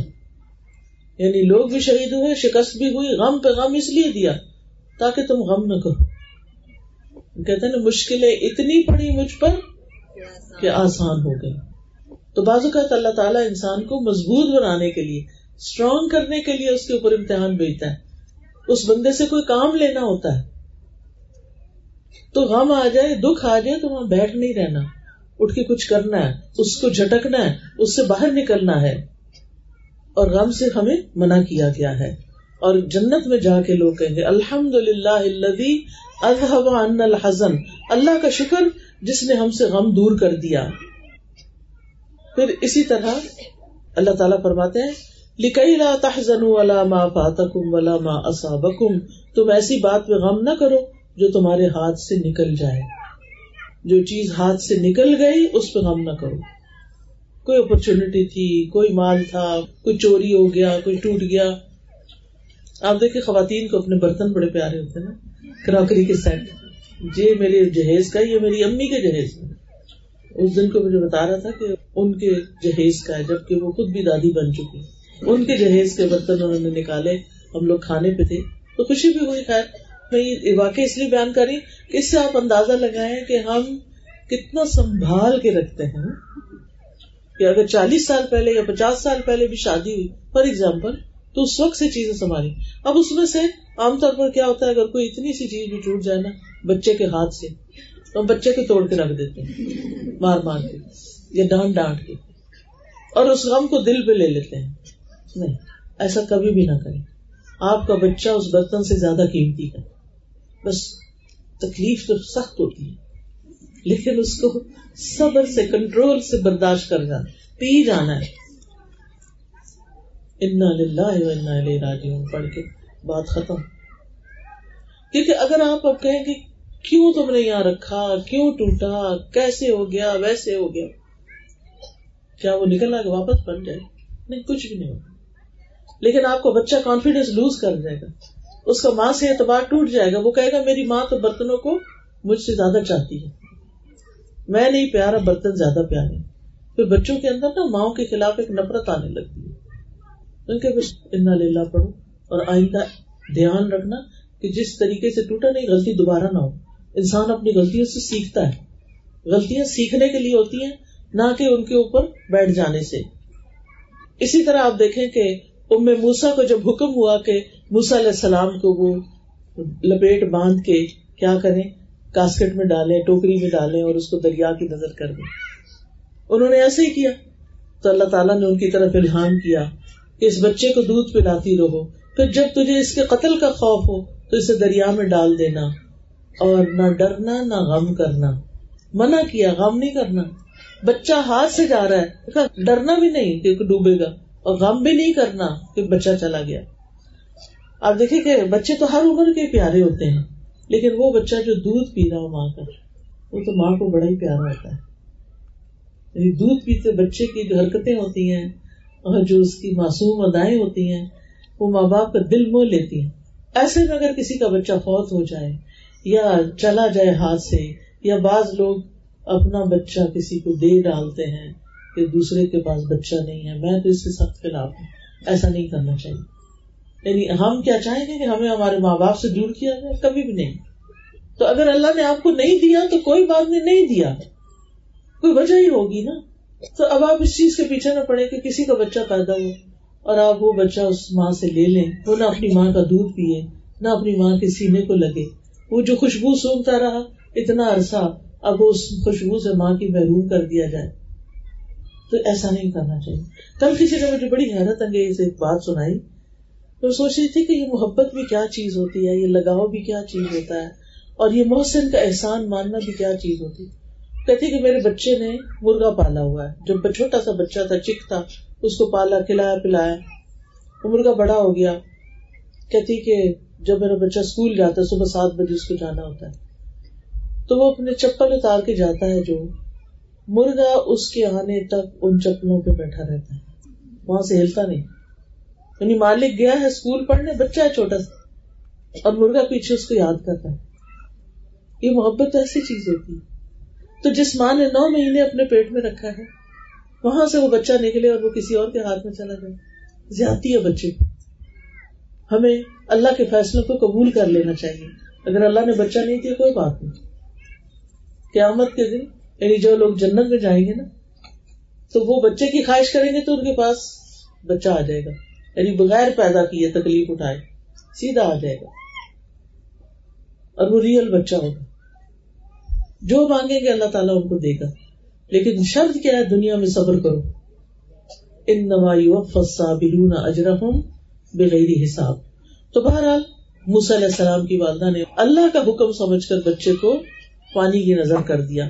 [SPEAKER 1] یعنی لوگ بھی شہید ہوئے، شکست بھی ہوئی، غم پہ غم اس لیے دیا تاکہ تم غم نہ کرو۔ کہتے ہیں مشکلیں اتنی پڑی مجھ پر کہ آسان ہو گئی۔ تو بازو کا اللہ تعالیٰ انسان کو مضبوط بنانے کے لیے اسٹرانگ کرنے کے لیے اس کے اوپر امتحان بھیجتا ہے۔ اس بندے سے کوئی کام لینا ہوتا ہے۔ تو غم آ جائے، دکھ آ جائے، تو وہاں بیٹھ نہیں رہنا۔ اٹھ کے کچھ کرنا ہے، اس کو جھٹکنا ہے، اس سے باہر نکلنا ہے۔ اور غم سے ہمیں منع کیا گیا ہے۔ اور جنت میں جا کے لوگ کہیں گے الحمد للہ الحزن۔ اللہ کا شکر جس نے ہم سے غم دور کر دیا۔ پھر اسی طرح اللہ تعالیٰ فرماتے ہیں، لکئی لا تحزن ولا ما فاتکم ولا ما اصابکم۔ تم ایسی بات پہ غم نہ کرو جو تمہارے ہاتھ سے نکل جائے۔ جو چیز ہاتھ سے نکل گئی، اس پہ غم نہ کرو۔ کوئی اپرچونٹی تھی، کوئی مال تھا، کوئی چوری ہو گیا، کوئی ٹوٹ گیا۔ آپ دیکھیں، خواتین کو اپنے برتن بڑے پیارے ہوتے ہیں نا، کراکری کے سیٹ جی، یہ میرے جہیز کا یہ میری امی کے جہیز کا اس دن کو مجھے بتا رہا تھا کہ ان کے جہیز کا ہے، جبکہ وہ خود بھی دادی بن چکی ان کے جہیز کے برتن انہوں نے نکالے، ہم لوگ کھانے پہ تھے۔ تو خوشی بھی ہوئی، خیر۔ میں یہ واقع اس لیے بیان کری کہ اس سے آپ اندازہ لگائیں کہ ہم کتنا سنبھال کے رکھتے ہیں۔ کہ اگر چالیس سال پہلے یا پچاس سال پہلے بھی شادی ہوئی فار ایگزامپل تو اس وقت سے چیزیں سنبھالی اب اس میں سے عام طور پر کیا ہوتا ہے، اگر کوئی اتنی سی چیز بھی ٹوٹ جائے نا، بچے کے ہاتھ سے، تو ہم بچے کو توڑ کے رکھ دیتے ہیں، مار مار کے، یا ڈانٹ ڈانٹ کے۔ اور اس غم کو دل پہ لے لیتے ہیں۔ نہیں، ایسا کبھی بھی نہ کریں۔ آپ کا بچہ اس برتن سے زیادہ قیمتی ہے۔ بس تکلیف تو سخت ہوتی ہے، لیکن اس کو صبر سے کنٹرول سے برداشت کرنا پی جانا ہے۔ پڑھ کے بات ختم۔ کیونکہ اگر آپ اب کہیں کہ کیوں تم نے یہاں رکھا، کیوں ٹوٹا، کیسے ہو گیا، ویسے ہو گیا، کیا وہ نکل آ کے واپس بن جائے؟ نہیں، کچھ بھی نہیں ہوگا۔ لیکن آپ کو بچہ کانفیڈینس لوز کر جائے گا۔ اس کا ماں سے اعتبار ٹوٹ جائے گا۔ وہ کہے گا، میری ماں تو برتنوں کو مجھ سے زیادہ چاہتی ہے۔ میں نہیں پیارا، برتن زیادہ پیارے۔ پھر بچوں کے اندر نا ماؤں کے خلاف ایک نفرت آنے لگتی ہے۔ ان کے اتنا لیلا پڑھو۔ اور آئندہ دھیان رکھنا کہ جس طریقے سے ٹوٹا نہیں، غلطی دوبارہ نہ ہو۔ انسان اپنی غلطیوں سے سیکھتا ہے۔ غلطیاں سیکھنے کے لیے ہوتی ہیں، نہ کہ ان کے اوپر بیٹھ جانے سے۔ اسی طرح آپ دیکھیں کہ ام موسا کو جب حکم ہوا کہ موسا علیہ السلام کو وہ لپیٹ باندھ کے کیا کریں کاسکٹ میں ڈالیں، ٹوکری میں ڈالیں اور اس کو دریا کی نظر کر دیں۔ انہوں نے ایسے ہی کیا۔ تو اللہ تعالیٰ نے ان کی طرف الہام کیا کہ اس بچے کو دودھ پلاتی رہو۔ پھر جب تجھے اس کے قتل کا خوف ہو، تو اسے دریا میں ڈال دینا اور نہ ڈرنا، نہ غم کرنا۔ منع کیا، غم نہیں کرنا۔ بچہ ہاتھ سے جا رہا ہے ڈرنا بھی نہیں کہ ڈوبے گا اور غم بھی نہیں کرنا کہ بچہ چلا گیا۔ آپ دیکھیں کہ بچے تو ہر عمر کے پیارے ہوتے ہیں۔ لیکن وہ بچہ جو دودھ پی رہا ہو ماں کا، وہ تو ماں کو بڑا ہی پیارا ہوتا ہے۔ یعنی دودھ پیتے بچے کی جو حرکتیں ہوتی ہیں اور جو اس کی معصوم ادائیں ہوتی ہیں، وہ ماں باپ کا دل موہ لیتی ہیں۔ ایسے میں اگر کسی کا بچہ فوت ہو جائے یا چلا جائے ہاتھ سے، یا بعض لوگ اپنا بچہ کسی کو دے ڈالتے ہیں کہ دوسرے کے پاس بچہ نہیں ہے، میں تو اس سے سخت خلاف ہوں۔ ایسا نہیں کرنا چاہیے۔ یعنی ہم کیا چاہیں گے کہ ہمیں ہمارے ماں باپ سے جڑ کیا جائے؟ کبھی بھی نہیں۔ تو اگر اللہ نے آپ کو نہیں دیا تو کوئی بات نہیں نہیں دیا۔ کوئی وجہ ہی ہوگی نا۔ تو اب آپ اس چیز کے پیچھے نہ پڑے کہ کسی کا بچہ پیدا ہو اور آپ وہ بچہ اس ماں سے لے لیں۔ وہ نہ اپنی ماں کا دودھ پیے، نہ اپنی ماں کے سینے کو لگے۔ وہ جو خوشبو سونگتا رہا، اتنا عرصہ اب اس خوشبو سے ماں کی محروم کر دیا جائے۔ تو ایسا نہیں کرنا چاہیے۔ کل کسی نے مجھے بڑی حیرت انگیز ایک بات سنائی۔ تو سوچ رہی تھی کہ یہ محبت بھی کیا چیز ہوتی ہے، یہ لگاؤ بھی کیا چیز ہوتا ہے، اور یہ محسن کا احسان ماننا بھی کیا چیز ہوتی کہتی کہ میرے بچے نے مرغا پالا ہوا ہے۔ جب چھوٹا سا بچہ تھا، چک تھا، اس کو پالا، کھلایا، پلایا۔ عمر بڑا ہو گیا۔ کہتی کہ جب میرا بچہ اسکول جاتا ہے، صبح سات بجے اس کو جانا ہوتا ہے۔ تو وہ اپنے چپل اتار کے جاتا ہے جو مرغا اس کے آنے تک ان چپلوں پہ بیٹھا رہتا ہے۔ وہاں سے ہلتا نہیں۔ یعنی مالک گیا ہے اسکول پڑھنے، بچہ ہے چھوٹا سا۔ اور مرغا پیچھے اس کو یاد کرتا ہے۔ یہ محبت ایسی چیز ہوتی ہے۔ تو جس ماں نے نو مہینے اپنے پیٹ میں رکھا ہے، وہاں سے وہ بچہ نکلے اور وہ کسی اور کے ہاتھ میں چلا جائے زیادتی ہے بچے ہمیں اللہ کے فیصلوں کو قبول کر لینا چاہیے۔ اگر اللہ نے بچہ نہیں دیا، کوئی بات نہیں۔ قیامت کے دن یعنی جو لوگ جنت میں جائیں گے نا، تو وہ بچے کی خواہش کریں گے تو ان کے پاس بچہ آ جائے گا۔ یعنی بغیر پیدا کیے تکلیف اٹھائے، سیدھا آ جائے گا۔ اور وہ ریئل بچہ ہوگا۔ جو مانگیں گے اللہ تعالیٰ ان کو دے گا۔ لیکن شرط کیا ہے؟ دنیا میں صبر کرو۔ ان نوائی بغیر حساب۔ تو بہرحال علیہ السلام کی والدہ نے اللہ کا حکم سمجھ کر بچے کو پانی کی نظر کر دیا۔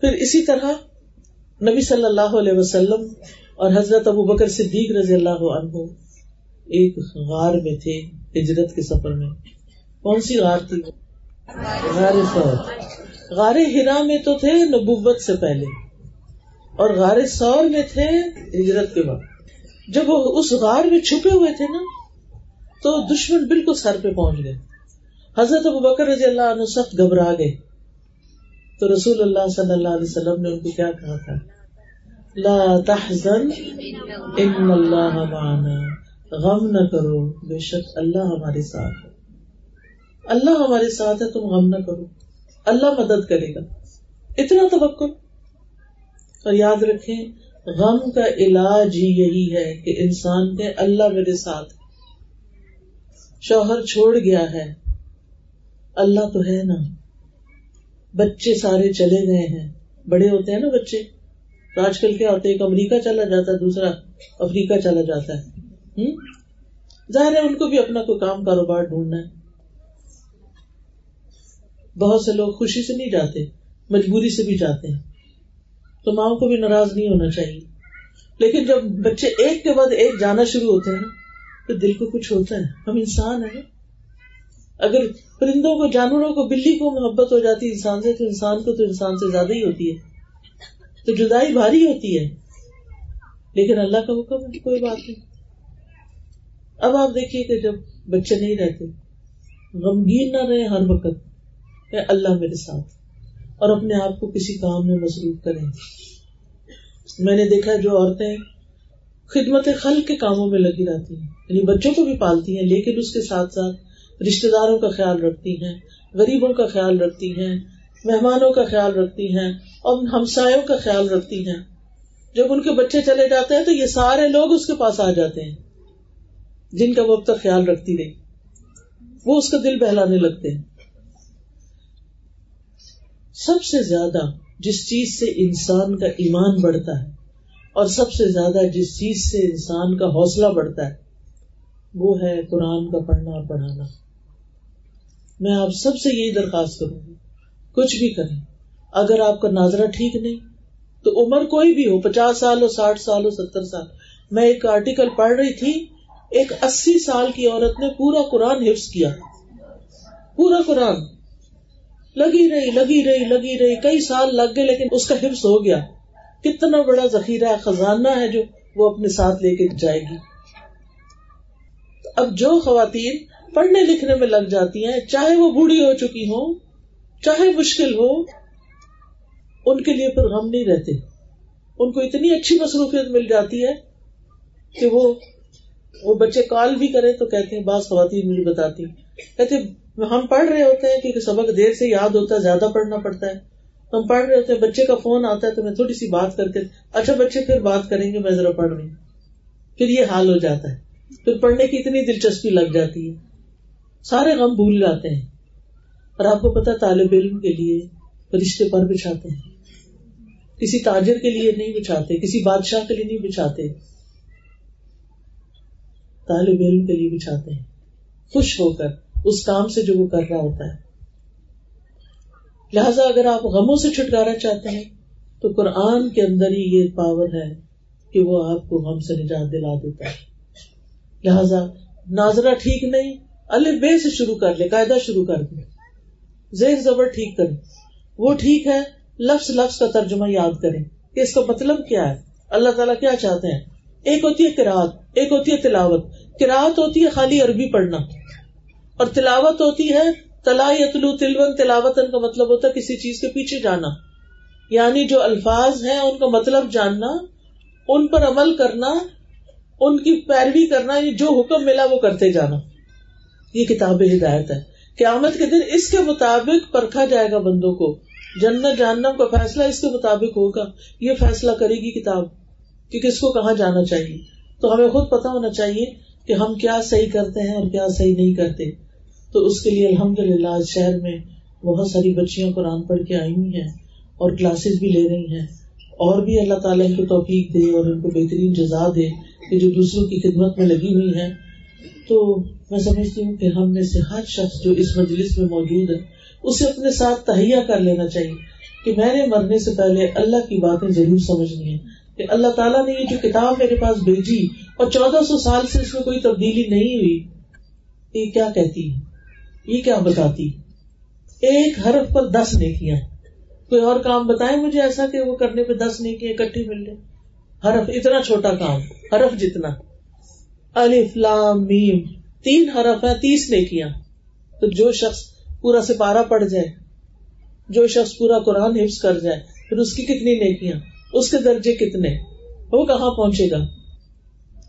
[SPEAKER 1] پھر اسی طرح نبی صلی اللہ علیہ وسلم اور حضرت ابو بکر صدیق رضی اللہ عنہ ایک غار میں تھے، ہجرت کے سفر میں۔ کون سی غار تھی؟ غار سور۔ غار ہرا میں تو تھے نبوت سے پہلے۔ اور غار سور میں تھے ہجرت کے بعد جب وہ اس غار میں چھپے ہوئے تھے نا، تو دشمن بالکل سر پہ پہنچ گئے۔ حضرت ابو بکر رضی اللہ عنہ سخت گھبرا گئے۔ تو رسول اللہ صلی اللہ علیہ وسلم نے ان کو کیا کہا تھا؟ لا تحزن ان اللہ معنا۔ غم نہ کرو، بے شک اللہ ہمارے ساتھ ہے۔ اللہ ہمارے ساتھ ہے، تم غم نہ کرو۔ اللہ مدد کرے گا۔ اتنا توقع اور یاد رکھیں، غم کا علاج ہی یہی ہے کہ انسان کے اللہ میرے ساتھ شوہر چھوڑ گیا ہے۔ اللہ تو ہے نا۔ بچے سارے چلے گئے ہیں۔ بڑے ہوتے ہیں نا بچے۔ تو آج کل کیا ہوتے ایک امریکہ چلا جاتا ہے، دوسرا افریقہ چلا جاتا ہے۔ ظاہر ہے، ان کو بھی اپنا کوئی کام کاروبار ڈھونڈنا ہے۔ بہت سے لوگ خوشی سے نہیں جاتے، مجبوری سے بھی جاتے ہیں۔ تو ماؤں کو بھی ناراض نہیں ہونا چاہیے۔ لیکن جب بچے ایک کے بعد ایک جانا شروع ہوتے ہیں، تو دل کو کچھ ہوتا ہے۔ ہم انسان ہیں۔ اگر پرندوں کو، جانوروں کو، بلی کو محبت ہو جاتی انسان سے، تو انسان کو تو انسان سے زیادہ ہی ہوتی ہے۔ تو جدائی بھاری ہوتی ہے۔ لیکن اللہ کا حکم ہے کوئی بات نہیں۔ اب آپ دیکھیے کہ جب بچے نہیں رہتے، غمگین نہ رہے ہر وقت کہ اللہ میرے ساتھ۔ اور اپنے آپ کو کسی کام میں مصروف کریں۔ میں نے دیکھا جو عورتیں خدمت خل کے کاموں میں لگی رہتی ہیں۔ یعنی بچوں کو بھی پالتی ہیں، لیکن اس کے ساتھ ساتھ رشتے داروں کا خیال رکھتی ہیں، غریبوں کا خیال رکھتی ہیں، مہمانوں کا خیال رکھتی ہیں۔ اور ہمسایوں کا خیال رکھتی ہیں۔ جب ان کے بچے چلے جاتے ہیں تو یہ سارے لوگ اس کے پاس آ جاتے ہیں۔ جن کا وہ اب تک خیال رکھتی رہی وہ اس کا دل بہلانے لگتے ہیں۔ سب سے زیادہ جس چیز سے انسان کا ایمان بڑھتا ہے اور سب سے زیادہ جس چیز سے انسان کا حوصلہ بڑھتا ہے، وہ ہے قرآن کا پڑھنا اور پڑھانا۔ میں آپ سب سے یہی درخواست کروں گی، کچھ بھی کریں۔ اگر آپ کا ناظرہ ٹھیک نہیں، تو عمر کوئی بھی ہو، پچاس سال ہو، ساٹھ سال ہو، ستر سال میں ایک آرٹیکل پڑھ رہی تھی، ایک اسی سال کی عورت نے پورا قرآن حفظ کیا۔ پورا قرآن۔ لگی رہی لگی رہی لگی رہی۔ کئی سال لگ گئے لیکن اس کا حفظ ہو گیا۔ کتنا بڑا ذخیرہ خزانہ ہے جو وہ اپنے ساتھ لے کے جائے گی۔ اب جو خواتین پڑھنے لکھنے میں لگ جاتی ہیں، چاہے وہ بوڑھی ہو چکی ہو چاہے مشکل ہو ان کے لیے پھر غم نہیں رہتے۔ ان کو اتنی اچھی مصروفیت مل جاتی ہے کہ وہ وہ بچے کال بھی کرے تو کہتے ہیں، بعض خواتین مجھے بتاتی کہتے ہم پڑھ رہے ہوتے ہیں کیونکہ سبق دیر سے یاد ہوتا ہے، زیادہ پڑھنا پڑتا ہے۔ ہم پڑھ رہے ہوتے ہیں، بچے کا فون آتا ہے تو میں تھوڑی سی بات کر کے اچھا بچے پھر بات کریں گے، میں ذرا پڑھ رہی ہوں پھر یہ حال ہو جاتا ہے۔ پھر پڑھنے کی اتنی دلچسپی لگ جاتی ہے۔ سارے غم بھول جاتے ہیں۔ اور آپ کو پتا طالب علم کے لیے رشتے پر بچھاتے ہیں۔ کسی تاجر کے لیے نہیں بچھاتے، کسی بادشاہ کے لیے نہیں بچھاتے، طالب علم کے لیے بچھاتے ہیں۔ خوش ہو کر، اس کام سے جو وہ کر رہا ہوتا ہے۔ لہذا اگر آپ غموں سے چھٹکارا چاہتے ہیں، تو قرآن کے اندر ہی یہ پاور ہے کہ وہ آپ کو غم سے نجات دلا دیتا ہے۔ لہذا ناظرہ ٹھیک نہیں اللہ بے سے شروع کر لے، قاعدہ شروع کر دے۔ زیر زبر ٹھیک کرے وہ ٹھیک ہے لفظ لفظ کا ترجمہ یاد کریں کہ اس کا مطلب کیا ہے؟ اللہ تعالیٰ کیا چاہتے ہیں؟ ایک ہوتی ہے کراط ایک ہوتی ہے تلاوت۔ کراط ہوتی ہے خالی عربی پڑھنا۔ اور تلاوت ہوتی ہے تلا یتلو تلون تلاوتن کا مطلب ہوتا ہے کسی چیز کے پیچھے جانا۔ یعنی جو الفاظ ہیں، ان کا مطلب جاننا، ان پر عمل کرنا، ان کی پیروی کرنا یعنی جو حکم ملا وہ کرتے جانا۔ یہ کتاب ہدایت ہے۔ قیامت کے دن اس کے مطابق پرکھا جائے گا بندوں کو۔ جنت جاننا کا فیصلہ اس کے مطابق ہوگا، یہ فیصلہ کرے گی کتاب، کہ کس کو کہاں جانا چاہیے۔ تو ہمیں خود پتا ہونا چاہیے کہ ہم کیا صحیح کرتے ہیں اور کیا صحیح نہیں کرتے۔ تو اس کے لیے الحمد للہ آج شہر میں بہت ساری بچیاں قرآن پڑھ کے آئی ہوئی ہیں اور کلاسز بھی لے رہی ہیں۔ اور بھی اللہ تعالیٰ ان کو توفیق دے اور ان کو بہترین جزا دے کہ جو دوسروں کی خدمت میں لگی ہوئی ہے تو میں سمجھتی ہوں کہ ہم میں سے ہر شخص جو اس مجلس میں موجود ہے اسے اپنے ساتھ تہیا کر لینا چاہیے کہ میں نے مرنے سے پہلے اللہ کی باتیں ضرور سمجھنی ہے کہ اللہ تعالیٰ نے یہ جو کتاب میرے پاس بھیجی اور چودہ سو سال سے اس میں کوئی تبدیلی نہیں ہوئی، یہ کیا کہتی ہے یہ کیا بتاتی ایک حرف پر دس نیکیاں کوئی اور کام بتائے مجھے ایسا کہ وہ کرنے پہ دس نیکیاں اکٹھی مل جائے حرف اتنا چھوٹا کام، حرف جتنا۔ الف، لام، میم، تین حرف ہے تیس نیکیاں۔ تو جو شخص پورا سپارہ پڑ جائے، جو شخص پورا قرآن حفظ کر جائے، پھر اس کی کتنی نیکیاں، اس کے درجے کتنے، وہ کہاں پہنچے گا؟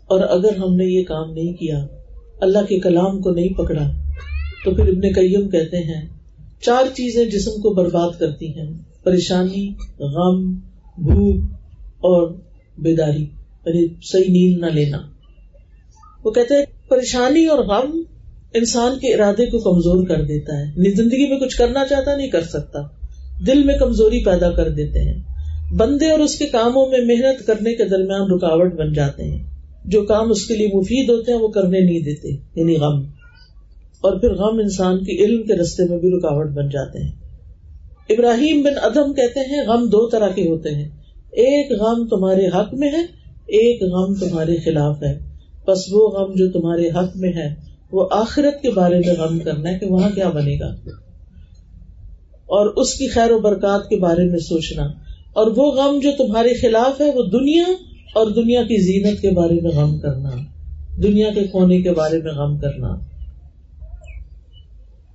[SPEAKER 1] اور اگر ہم نے یہ کام نہیں کیا، اللہ کے کلام کو نہیں پکڑا، تو پھر ابن کئیم کہتے ہیں، چار چیزیں جسم کو برباد کرتی ہیں، پریشانی، غم، بھوک اور بیداری یعنی صحیح نیند نہ لینا۔ وہ کہتے ہیں، پریشانی اور غم انسان کے ارادے کو کمزور کر دیتا ہے۔ زندگی میں کچھ کرنا چاہتا نہیں کر سکتا۔ دل میں کمزوری پیدا کر دیتے ہیں۔ بندے اور اس کے کاموں میں محنت کرنے کے درمیان رکاوٹ بن جاتے ہیں۔ جو کام اس کے لیے مفید ہوتے ہیں، وہ کرنے نہیں دیتے یعنی غم۔ اور پھر غم انسان کی علم کے رستے میں بھی رکاوٹ بن جاتے ہیں۔ ابراہیم بن ادم کہتے ہیں، غم دو طرح کے ہوتے ہیں۔ ایک غم تمہارے حق میں ہے، ایک غم تمہارے خلاف ہے۔ بس وہ غم جو تمہارے حق میں ہے وہ آخرت کے بارے میں غم کرنا ہے کہ وہاں کیا بنے گا۔ اور اس کی خیر و برکات کے بارے میں سوچنا۔ اور وہ غم جو تمہارے خلاف ہے، وہ دنیا اور دنیا کی زینت کے بارے میں غم کرنا۔ دنیا کے کھونے کے بارے میں غم کرنا۔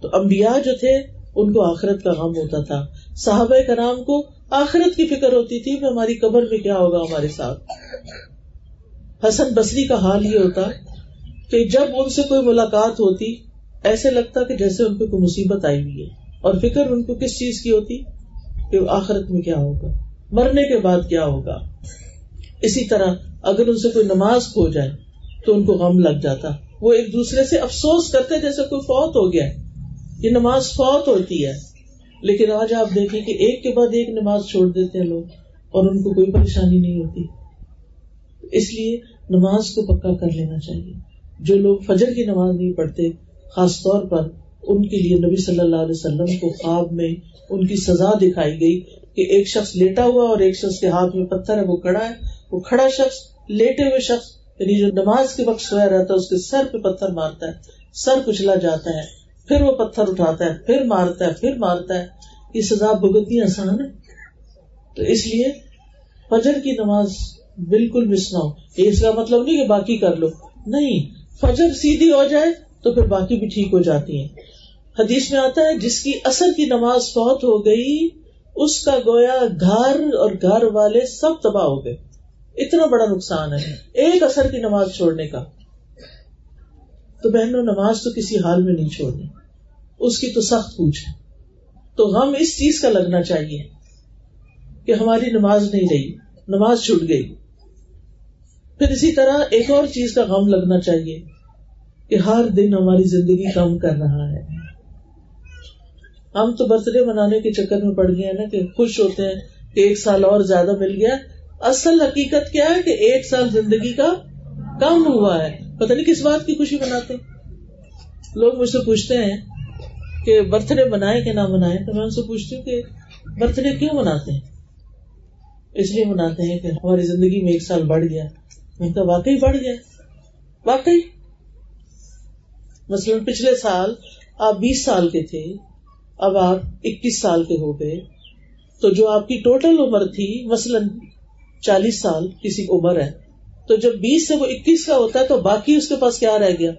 [SPEAKER 1] تو انبیاء جو تھے، ان کو آخرت کا غم ہوتا تھا۔ صحابہ کرام کو آخرت کی فکر ہوتی تھی کہ ہماری قبر میں کیا ہوگا ہمارے ساتھ۔ حسن بصری کا حال یہ ہوتا کہ جب ان سے کوئی ملاقات ہوتی، ایسے لگتا کہ جیسے ان پہ کوئی مصیبت آئی ہوئی ہے۔ اور فکر ان کو کس چیز کی ہوتی؟ کہ آخرت میں کیا ہوگا؟ مرنے کے بعد کیا ہوگا؟ اسی طرح اگر ان سے کوئی نماز کھو جائے، تو ان کو غم لگ جاتا۔ وہ ایک دوسرے سے افسوس کرتے جیسے کوئی فوت ہو گیا۔ یہ نماز فوت ہوتی ہے۔ لیکن آج آپ دیکھیں کہ ایک کے بعد ایک نماز چھوڑ دیتے ہیں لوگ اور ان کو کوئی پریشانی نہیں ہوتی۔ اس لیے نماز کو پکا کر لینا چاہیے۔ جو لوگ فجر کی نماز نہیں پڑھتے، خاص طور پر ان کے لیے نبی صلی اللہ علیہ وسلم کو خواب میں ان کی سزا دکھائی گئی کہ ایک شخص لیٹا ہوا اور ایک شخص کے ہاتھ میں پتھر ہے، وہ کھڑا ہے۔ وہ کھڑا شخص، لیٹے ہوئے شخص یعنی جو نماز کے وقت سویا رہتا ہے، اس کے سر پہ پتھر مارتا ہے۔ سر کچلا جاتا ہے، پھر وہ پتھر اٹھاتا ہے، پھر مارتا ہے، پھر مارتا ہے۔ یہ سزا بھگتنی آسان ہے۔ تو اس لیے فجر کی نماز بالکل مس نہ ہو۔ اس کا مطلب نہیں کہ باقی کر لو۔ نہیں فجر سیدھی ہو جائے تو پھر باقی بھی ٹھیک ہو جاتی ہیں۔ حدیث میں آتا ہے، جس کی اثر کی نماز فوت ہو گئی، اس کا گویا گھر اور گھر والے سب تباہ ہو گئے۔ اتنا بڑا نقصان ہے۔ ایک اثر کی نماز چھوڑنے کا۔ تو بہنوں، نماز تو کسی حال میں نہیں چھوڑنی۔ اس کی تو سخت پوچھ ہے۔ تو ہم اس چیز کا لگنا چاہیے کہ ہماری نماز نہیں رہی، نماز چھوٹ گئی۔ پھر اسی طرح ایک اور چیز کا غم لگنا چاہیے کہ ہر دن ہماری زندگی کم کر رہا ہے۔ ہم تو برتھ ڈے منانے کے چکر میں پڑ گئے نا کہ خوش ہوتے ہیں کہ ایک سال اور زیادہ مل گیا۔ اصل حقیقت کیا ہے کہ ایک سال زندگی کا کم ہوا ہے۔ پتہ نہیں کس بات کی خوشی مناتے لوگ مجھ سے پوچھتے ہیں کہ برتھ ڈے منائے کہ نہ منائے، تو میں ان سے پوچھتی ہوں کہ برتھ ڈے کیوں مناتے ہیں؟ اس لیے مناتے ہیں کہ ہماری زندگی میں ایک سال بڑھ گیا۔ میں کہا واقعی بڑھ گیا۔ واقعی۔ مثلاً پچھلے سال آپ بیس سال کے تھے، اب آپ اکیس سال کے ہو گئے۔ تو جو آپ کی ٹوٹل عمر تھی، مثلاً چالیس سال کسی عمر ہے۔ تو جب بیس سے وہ اکیس کا ہوتا ہے تو باقی اس کے پاس کیا رہ گیا؟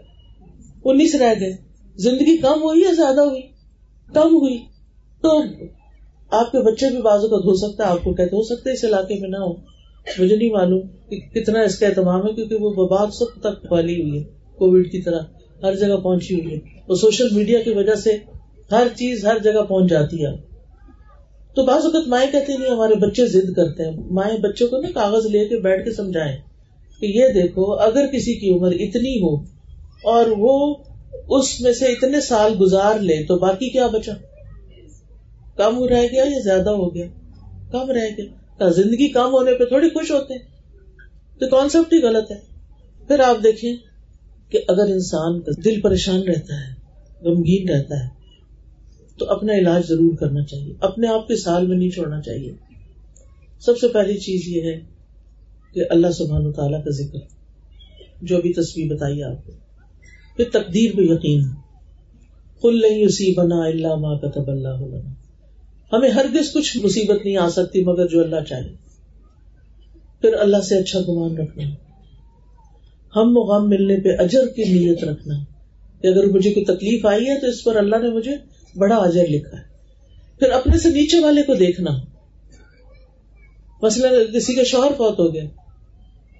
[SPEAKER 1] انیس رہ گئے۔ زندگی کم ہوئی یا زیادہ ہوئی؟ کم ہوئی۔ تو آپ کے بچے بھی بازو کا دھو سکتا ہے، آپ کو کہتے ہو سکتے اس علاقے میں نہ ہو۔ مجھے نہیں معلوم کہ کتنا اس کا اہتمام ہے، کیونکہ وہ بباد سب تک پھیلی ہوئی ہے کووڈ کی طرح، ہر جگہ پہنچی ہوئی ہے۔ وہ سوشل میڈیا کی وجہ سے ہر چیز ہر جگہ پہنچ جاتی ہے۔ تو بعض اوقات مائیں کہتے نہیں، ہمارے بچے ضد کرتے ہیں۔ مائیں بچوں کو نا کاغذ لے کے بیٹھ کے سمجھائیں کہ یہ دیکھو، اگر کسی کی عمر اتنی ہو اور وہ اس میں سے اتنے سال گزار لے، تو باقی کیا بچا؟ کم رہ گیا یا زیادہ ہو گیا؟ کم رہ گیا۔ زندگی کم ہونے پہ تھوڑی خوش ہوتے ہیں۔ تو کانسیپٹ ہی غلط ہے۔ پھر آپ دیکھیں کہ اگر انسان کا دل پریشان رہتا ہے، غمگین رہتا ہے، تو اپنا علاج ضرور کرنا چاہیے۔ اپنے آپ کے سال میں نہیں چھوڑنا چاہیے۔ سب سے پہلی چیز یہ ہے کہ اللہ سبحان و تعالیٰ کا ذکر، جو ابھی تصویر بتائی آپ کو پھر تقدیر پہ یقین۔ کل نہیں اسی بنا اللہ ماں کا تب اللہ ہمیں ہرگز کچھ مصیبت نہیں آ سکتی مگر جو اللہ چاہے۔ پھر اللہ سے اچھا گمان رکھنا۔ ہم و غم ملنے پہ اجر کی نیت رکھنا۔ کہ اگر مجھے کوئی تکلیف آئی ہے تو اس پر اللہ نے مجھے بڑا اجر لکھا ہے۔ پھر اپنے سے نیچے والے کو دیکھنا۔ مثلا کسی کا شوہر فوت ہو گیا،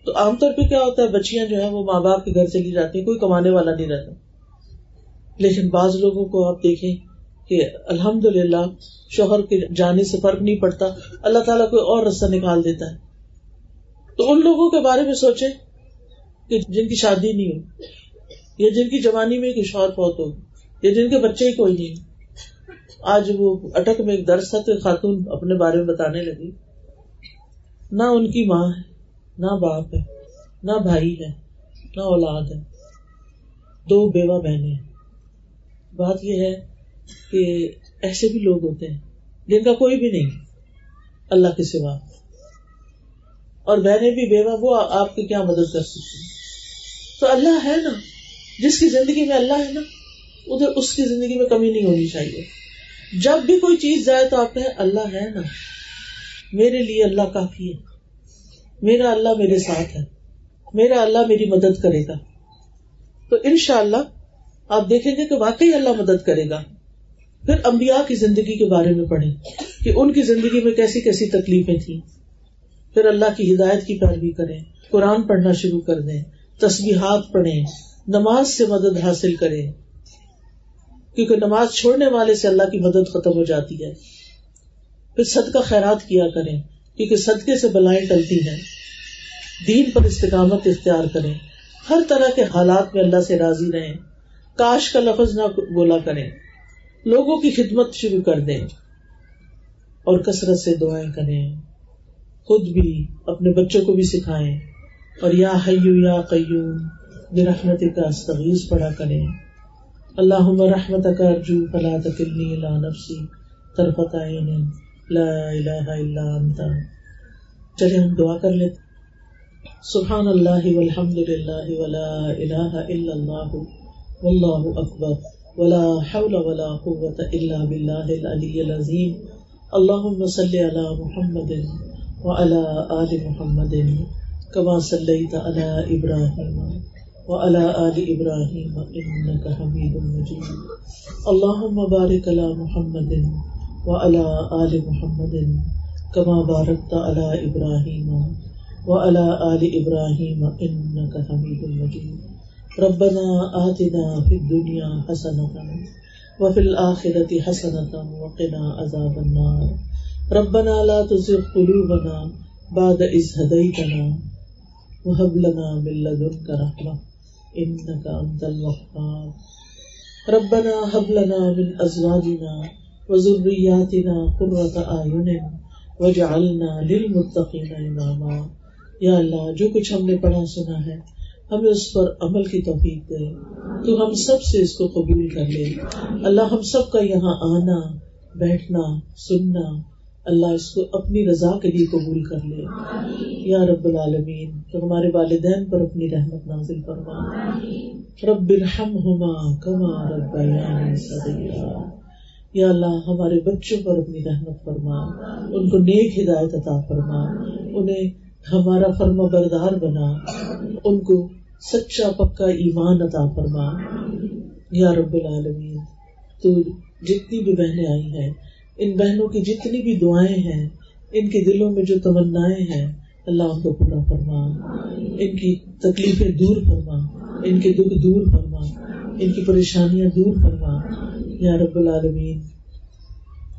[SPEAKER 1] تو عام طور پہ کیا ہوتا ہے؟ بچیاں جو ہے وہ ماں باپ کے گھر چلی جاتی ہیں، کوئی کمانے والا نہیں رہتا۔ لیکن بعض لوگوں کو آپ دیکھیں کہ الحمد للہ شوہر کے جانے سے فرق نہیں پڑتا، اللہ تعالیٰ کوئی اور رستہ نکال دیتا ہے۔ تو ان لوگوں کے بارے میں سوچے کہ جن کی شادی نہیں ہو، یا جن کی جوانی میں شوہر فوت ہو، یا جن کے بچے ہی کوئی نہیں۔ آج وہ اٹک میں ایک درس تھا تو خاتون اپنے بارے میں بتانے لگی، نہ ان کی ماں ہے، نہ باپ ہے، نہ بھائی ہے، نہ اولاد ہے، دو بیوہ بہنیں بات یہ ہے کہ ایسے بھی لوگ ہوتے ہیں، جن کا کوئی بھی نہیں، اللہ کے سوا۔ اور بہنیں بھی بیوہ، وہ آپ کی کیا مدد کر سکتی تو اللہ ہے نا، جس کی زندگی میں اللہ ہے نا، ادھر اس کی زندگی میں کمی نہیں ہونی چاہیے۔ جب بھی کوئی چیز جائے تو آپ کہیں اللہ ہے نا، میرے لیے اللہ کافی ہے۔ میرا اللہ میرے ساتھ ہے۔ میرا اللہ میری مدد کرے گا۔ تو انشاءاللہ آپ دیکھیں گے کہ واقعی اللہ مدد کرے گا۔ پھر انبیاء کی زندگی کے بارے میں پڑھیں کہ ان کی زندگی میں کیسی کیسی تکلیفیں تھیں۔ پھر اللہ کی ہدایت کی پیروی کریں، قرآن پڑھنا شروع کر دیں، تسبیحات پڑھیں، نماز سے مدد حاصل کریں۔ کیونکہ نماز چھوڑنے والے سے اللہ کی مدد ختم ہو جاتی ہے۔ پھر صدقہ خیرات کیا کریں، کیونکہ صدقے سے بلائیں ٹلتی ہیں۔ دین پر استقامت اختیار کریں۔ ہر طرح کے حالات میں اللہ سے راضی رہیں۔ کاش کا لفظ نہ بولا کریں۔ لوگوں کی خدمت شروع کر دیں اور کثرت سے دعائیں کریں۔ خود بھی، اپنے بچوں کو بھی سکھائیں اور یا حیو یا قیوم برحمت کا استغیث پڑا کریں۔ اللہ رحمت کا ارجو، فلا تکلنی لا نفسی، طرفت عین، لا الہ الا انت۔ چلے ہم دعا کر لیتے سبحان اللہ والحمد للہ ولا الہ الا اللہ، واللہ اکبر۔ ولا حول ولا قوة الا باللہ العلی العظیم اللہم صلی علی محمد وعلى آل محمد كما صليت على إبراهيم وعلى آل إبراهيم إنك حميد مجيد. اللهم بارك على محمد وعلى آل محمد كما باركت على إبراهيم وعلى آل إبراهيم إنك حميد مجيد. ربنا آتنا في الدنيا حسنة وفي الآخرة حسنة وقنا عذاب النار. ربنا لا تزغ قلوبنا بعد إذ هديتنا وهب لنا من لدنك رحمة إنك أنت الوهاب. ربنا هب لنا من أزواجنا وذرياتنا قرة أعين واجعلنا للمتقين إماما. یا اللہ، جو کچھ ہم نے پڑھا سنا ہے ہمیں اس پر عمل کی توفیق دے۔ تو ہم سب سے اس کو قبول کر لے۔ اللہ ہم سب کا یہاں آنا بیٹھنا سننا اللہ اس کو اپنی رضا کے لیے قبول کر لے۔ یا رب العالمین تو ہمارے والدین پر اپنی رحمت نازل فرما۔ رب الرحم کما رب یا اللہ ہمارے بچوں پر اپنی رحمت فرما۔ ان کو نیک ہدایت عطا فرما۔ انہیں ہمارا فرما بردار بنا، ان کو سچا پکا ایمان عطا فرما۔ یا رب العالمین، تو جتنی بھی بہنیں آئی ہیں، ان بہنوں کی جتنی بھی دعائیں ہیں، ان کے دلوں میں جو تمنا ہیں، اللہ ان کو پورا فرما۔ ان کی تکلیفیں دور فرما، ان کے دکھ دور فرما، ان کی پریشانیاں دور فرما۔ یا رب العالمین،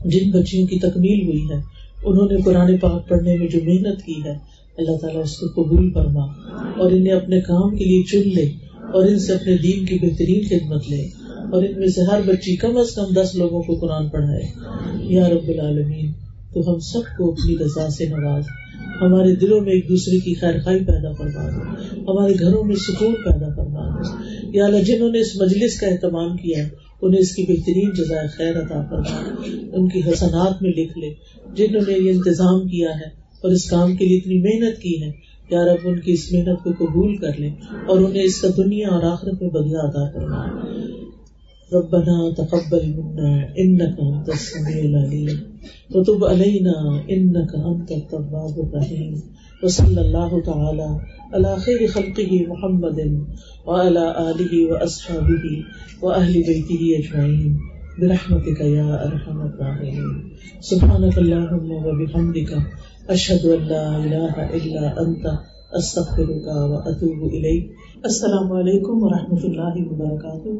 [SPEAKER 1] جن بچیوں کی تکمیل ہوئی ہے، انہوں نے قرآن پاک پڑھنے میں جو محنت کی ہے اللہ تعالیٰ اس کو قبول فرما اور انہیں اپنے کام کے لیے چن لے اور ان سے اپنے دین کی بہترین خدمت لے اور ان میں سے ہر بچی کم از کم دس لوگوں کو قرآن پڑھائے۔ یا رب العالمین، تو ہم سب کو اپنی رضا سے نواز۔ ہمارے دلوں میں ایک دوسرے کی خیر خائی پیدا فرما دے ہمارے گھروں میں سکون پیدا فرما دے یا اللہ، جنہوں نے اس مجلس کا اہتمام کیا ہے انہیں اس کی بہترین جزائے خیر عطا فرما۔ ان کی حسنات میں لکھ لے۔ جنہوں نے یہ انتظام کیا ہے اور اس کام کے لیے اتنی محنت کی ہے۔ یار اب ان کی اس محنت کو قبول کر لیں اور انہیں اس کا دنیا اور آخرت میں بدلا ادا کرنا ربنا تقبل منا انك انت السميع العليم وتب علينا انك انت التواب الرحيم وصلى الله تعالى على خير خلقه محمد وعلى اله واصحابه واهل بيته اجمعين برحمتك يا ارحم الراحمين سبحانك اللهم وبحمدك اشد اللہ اللہ انت استغفرك واتوب الیک السلام علیکم ورحمۃ اللہ وبرکاتہ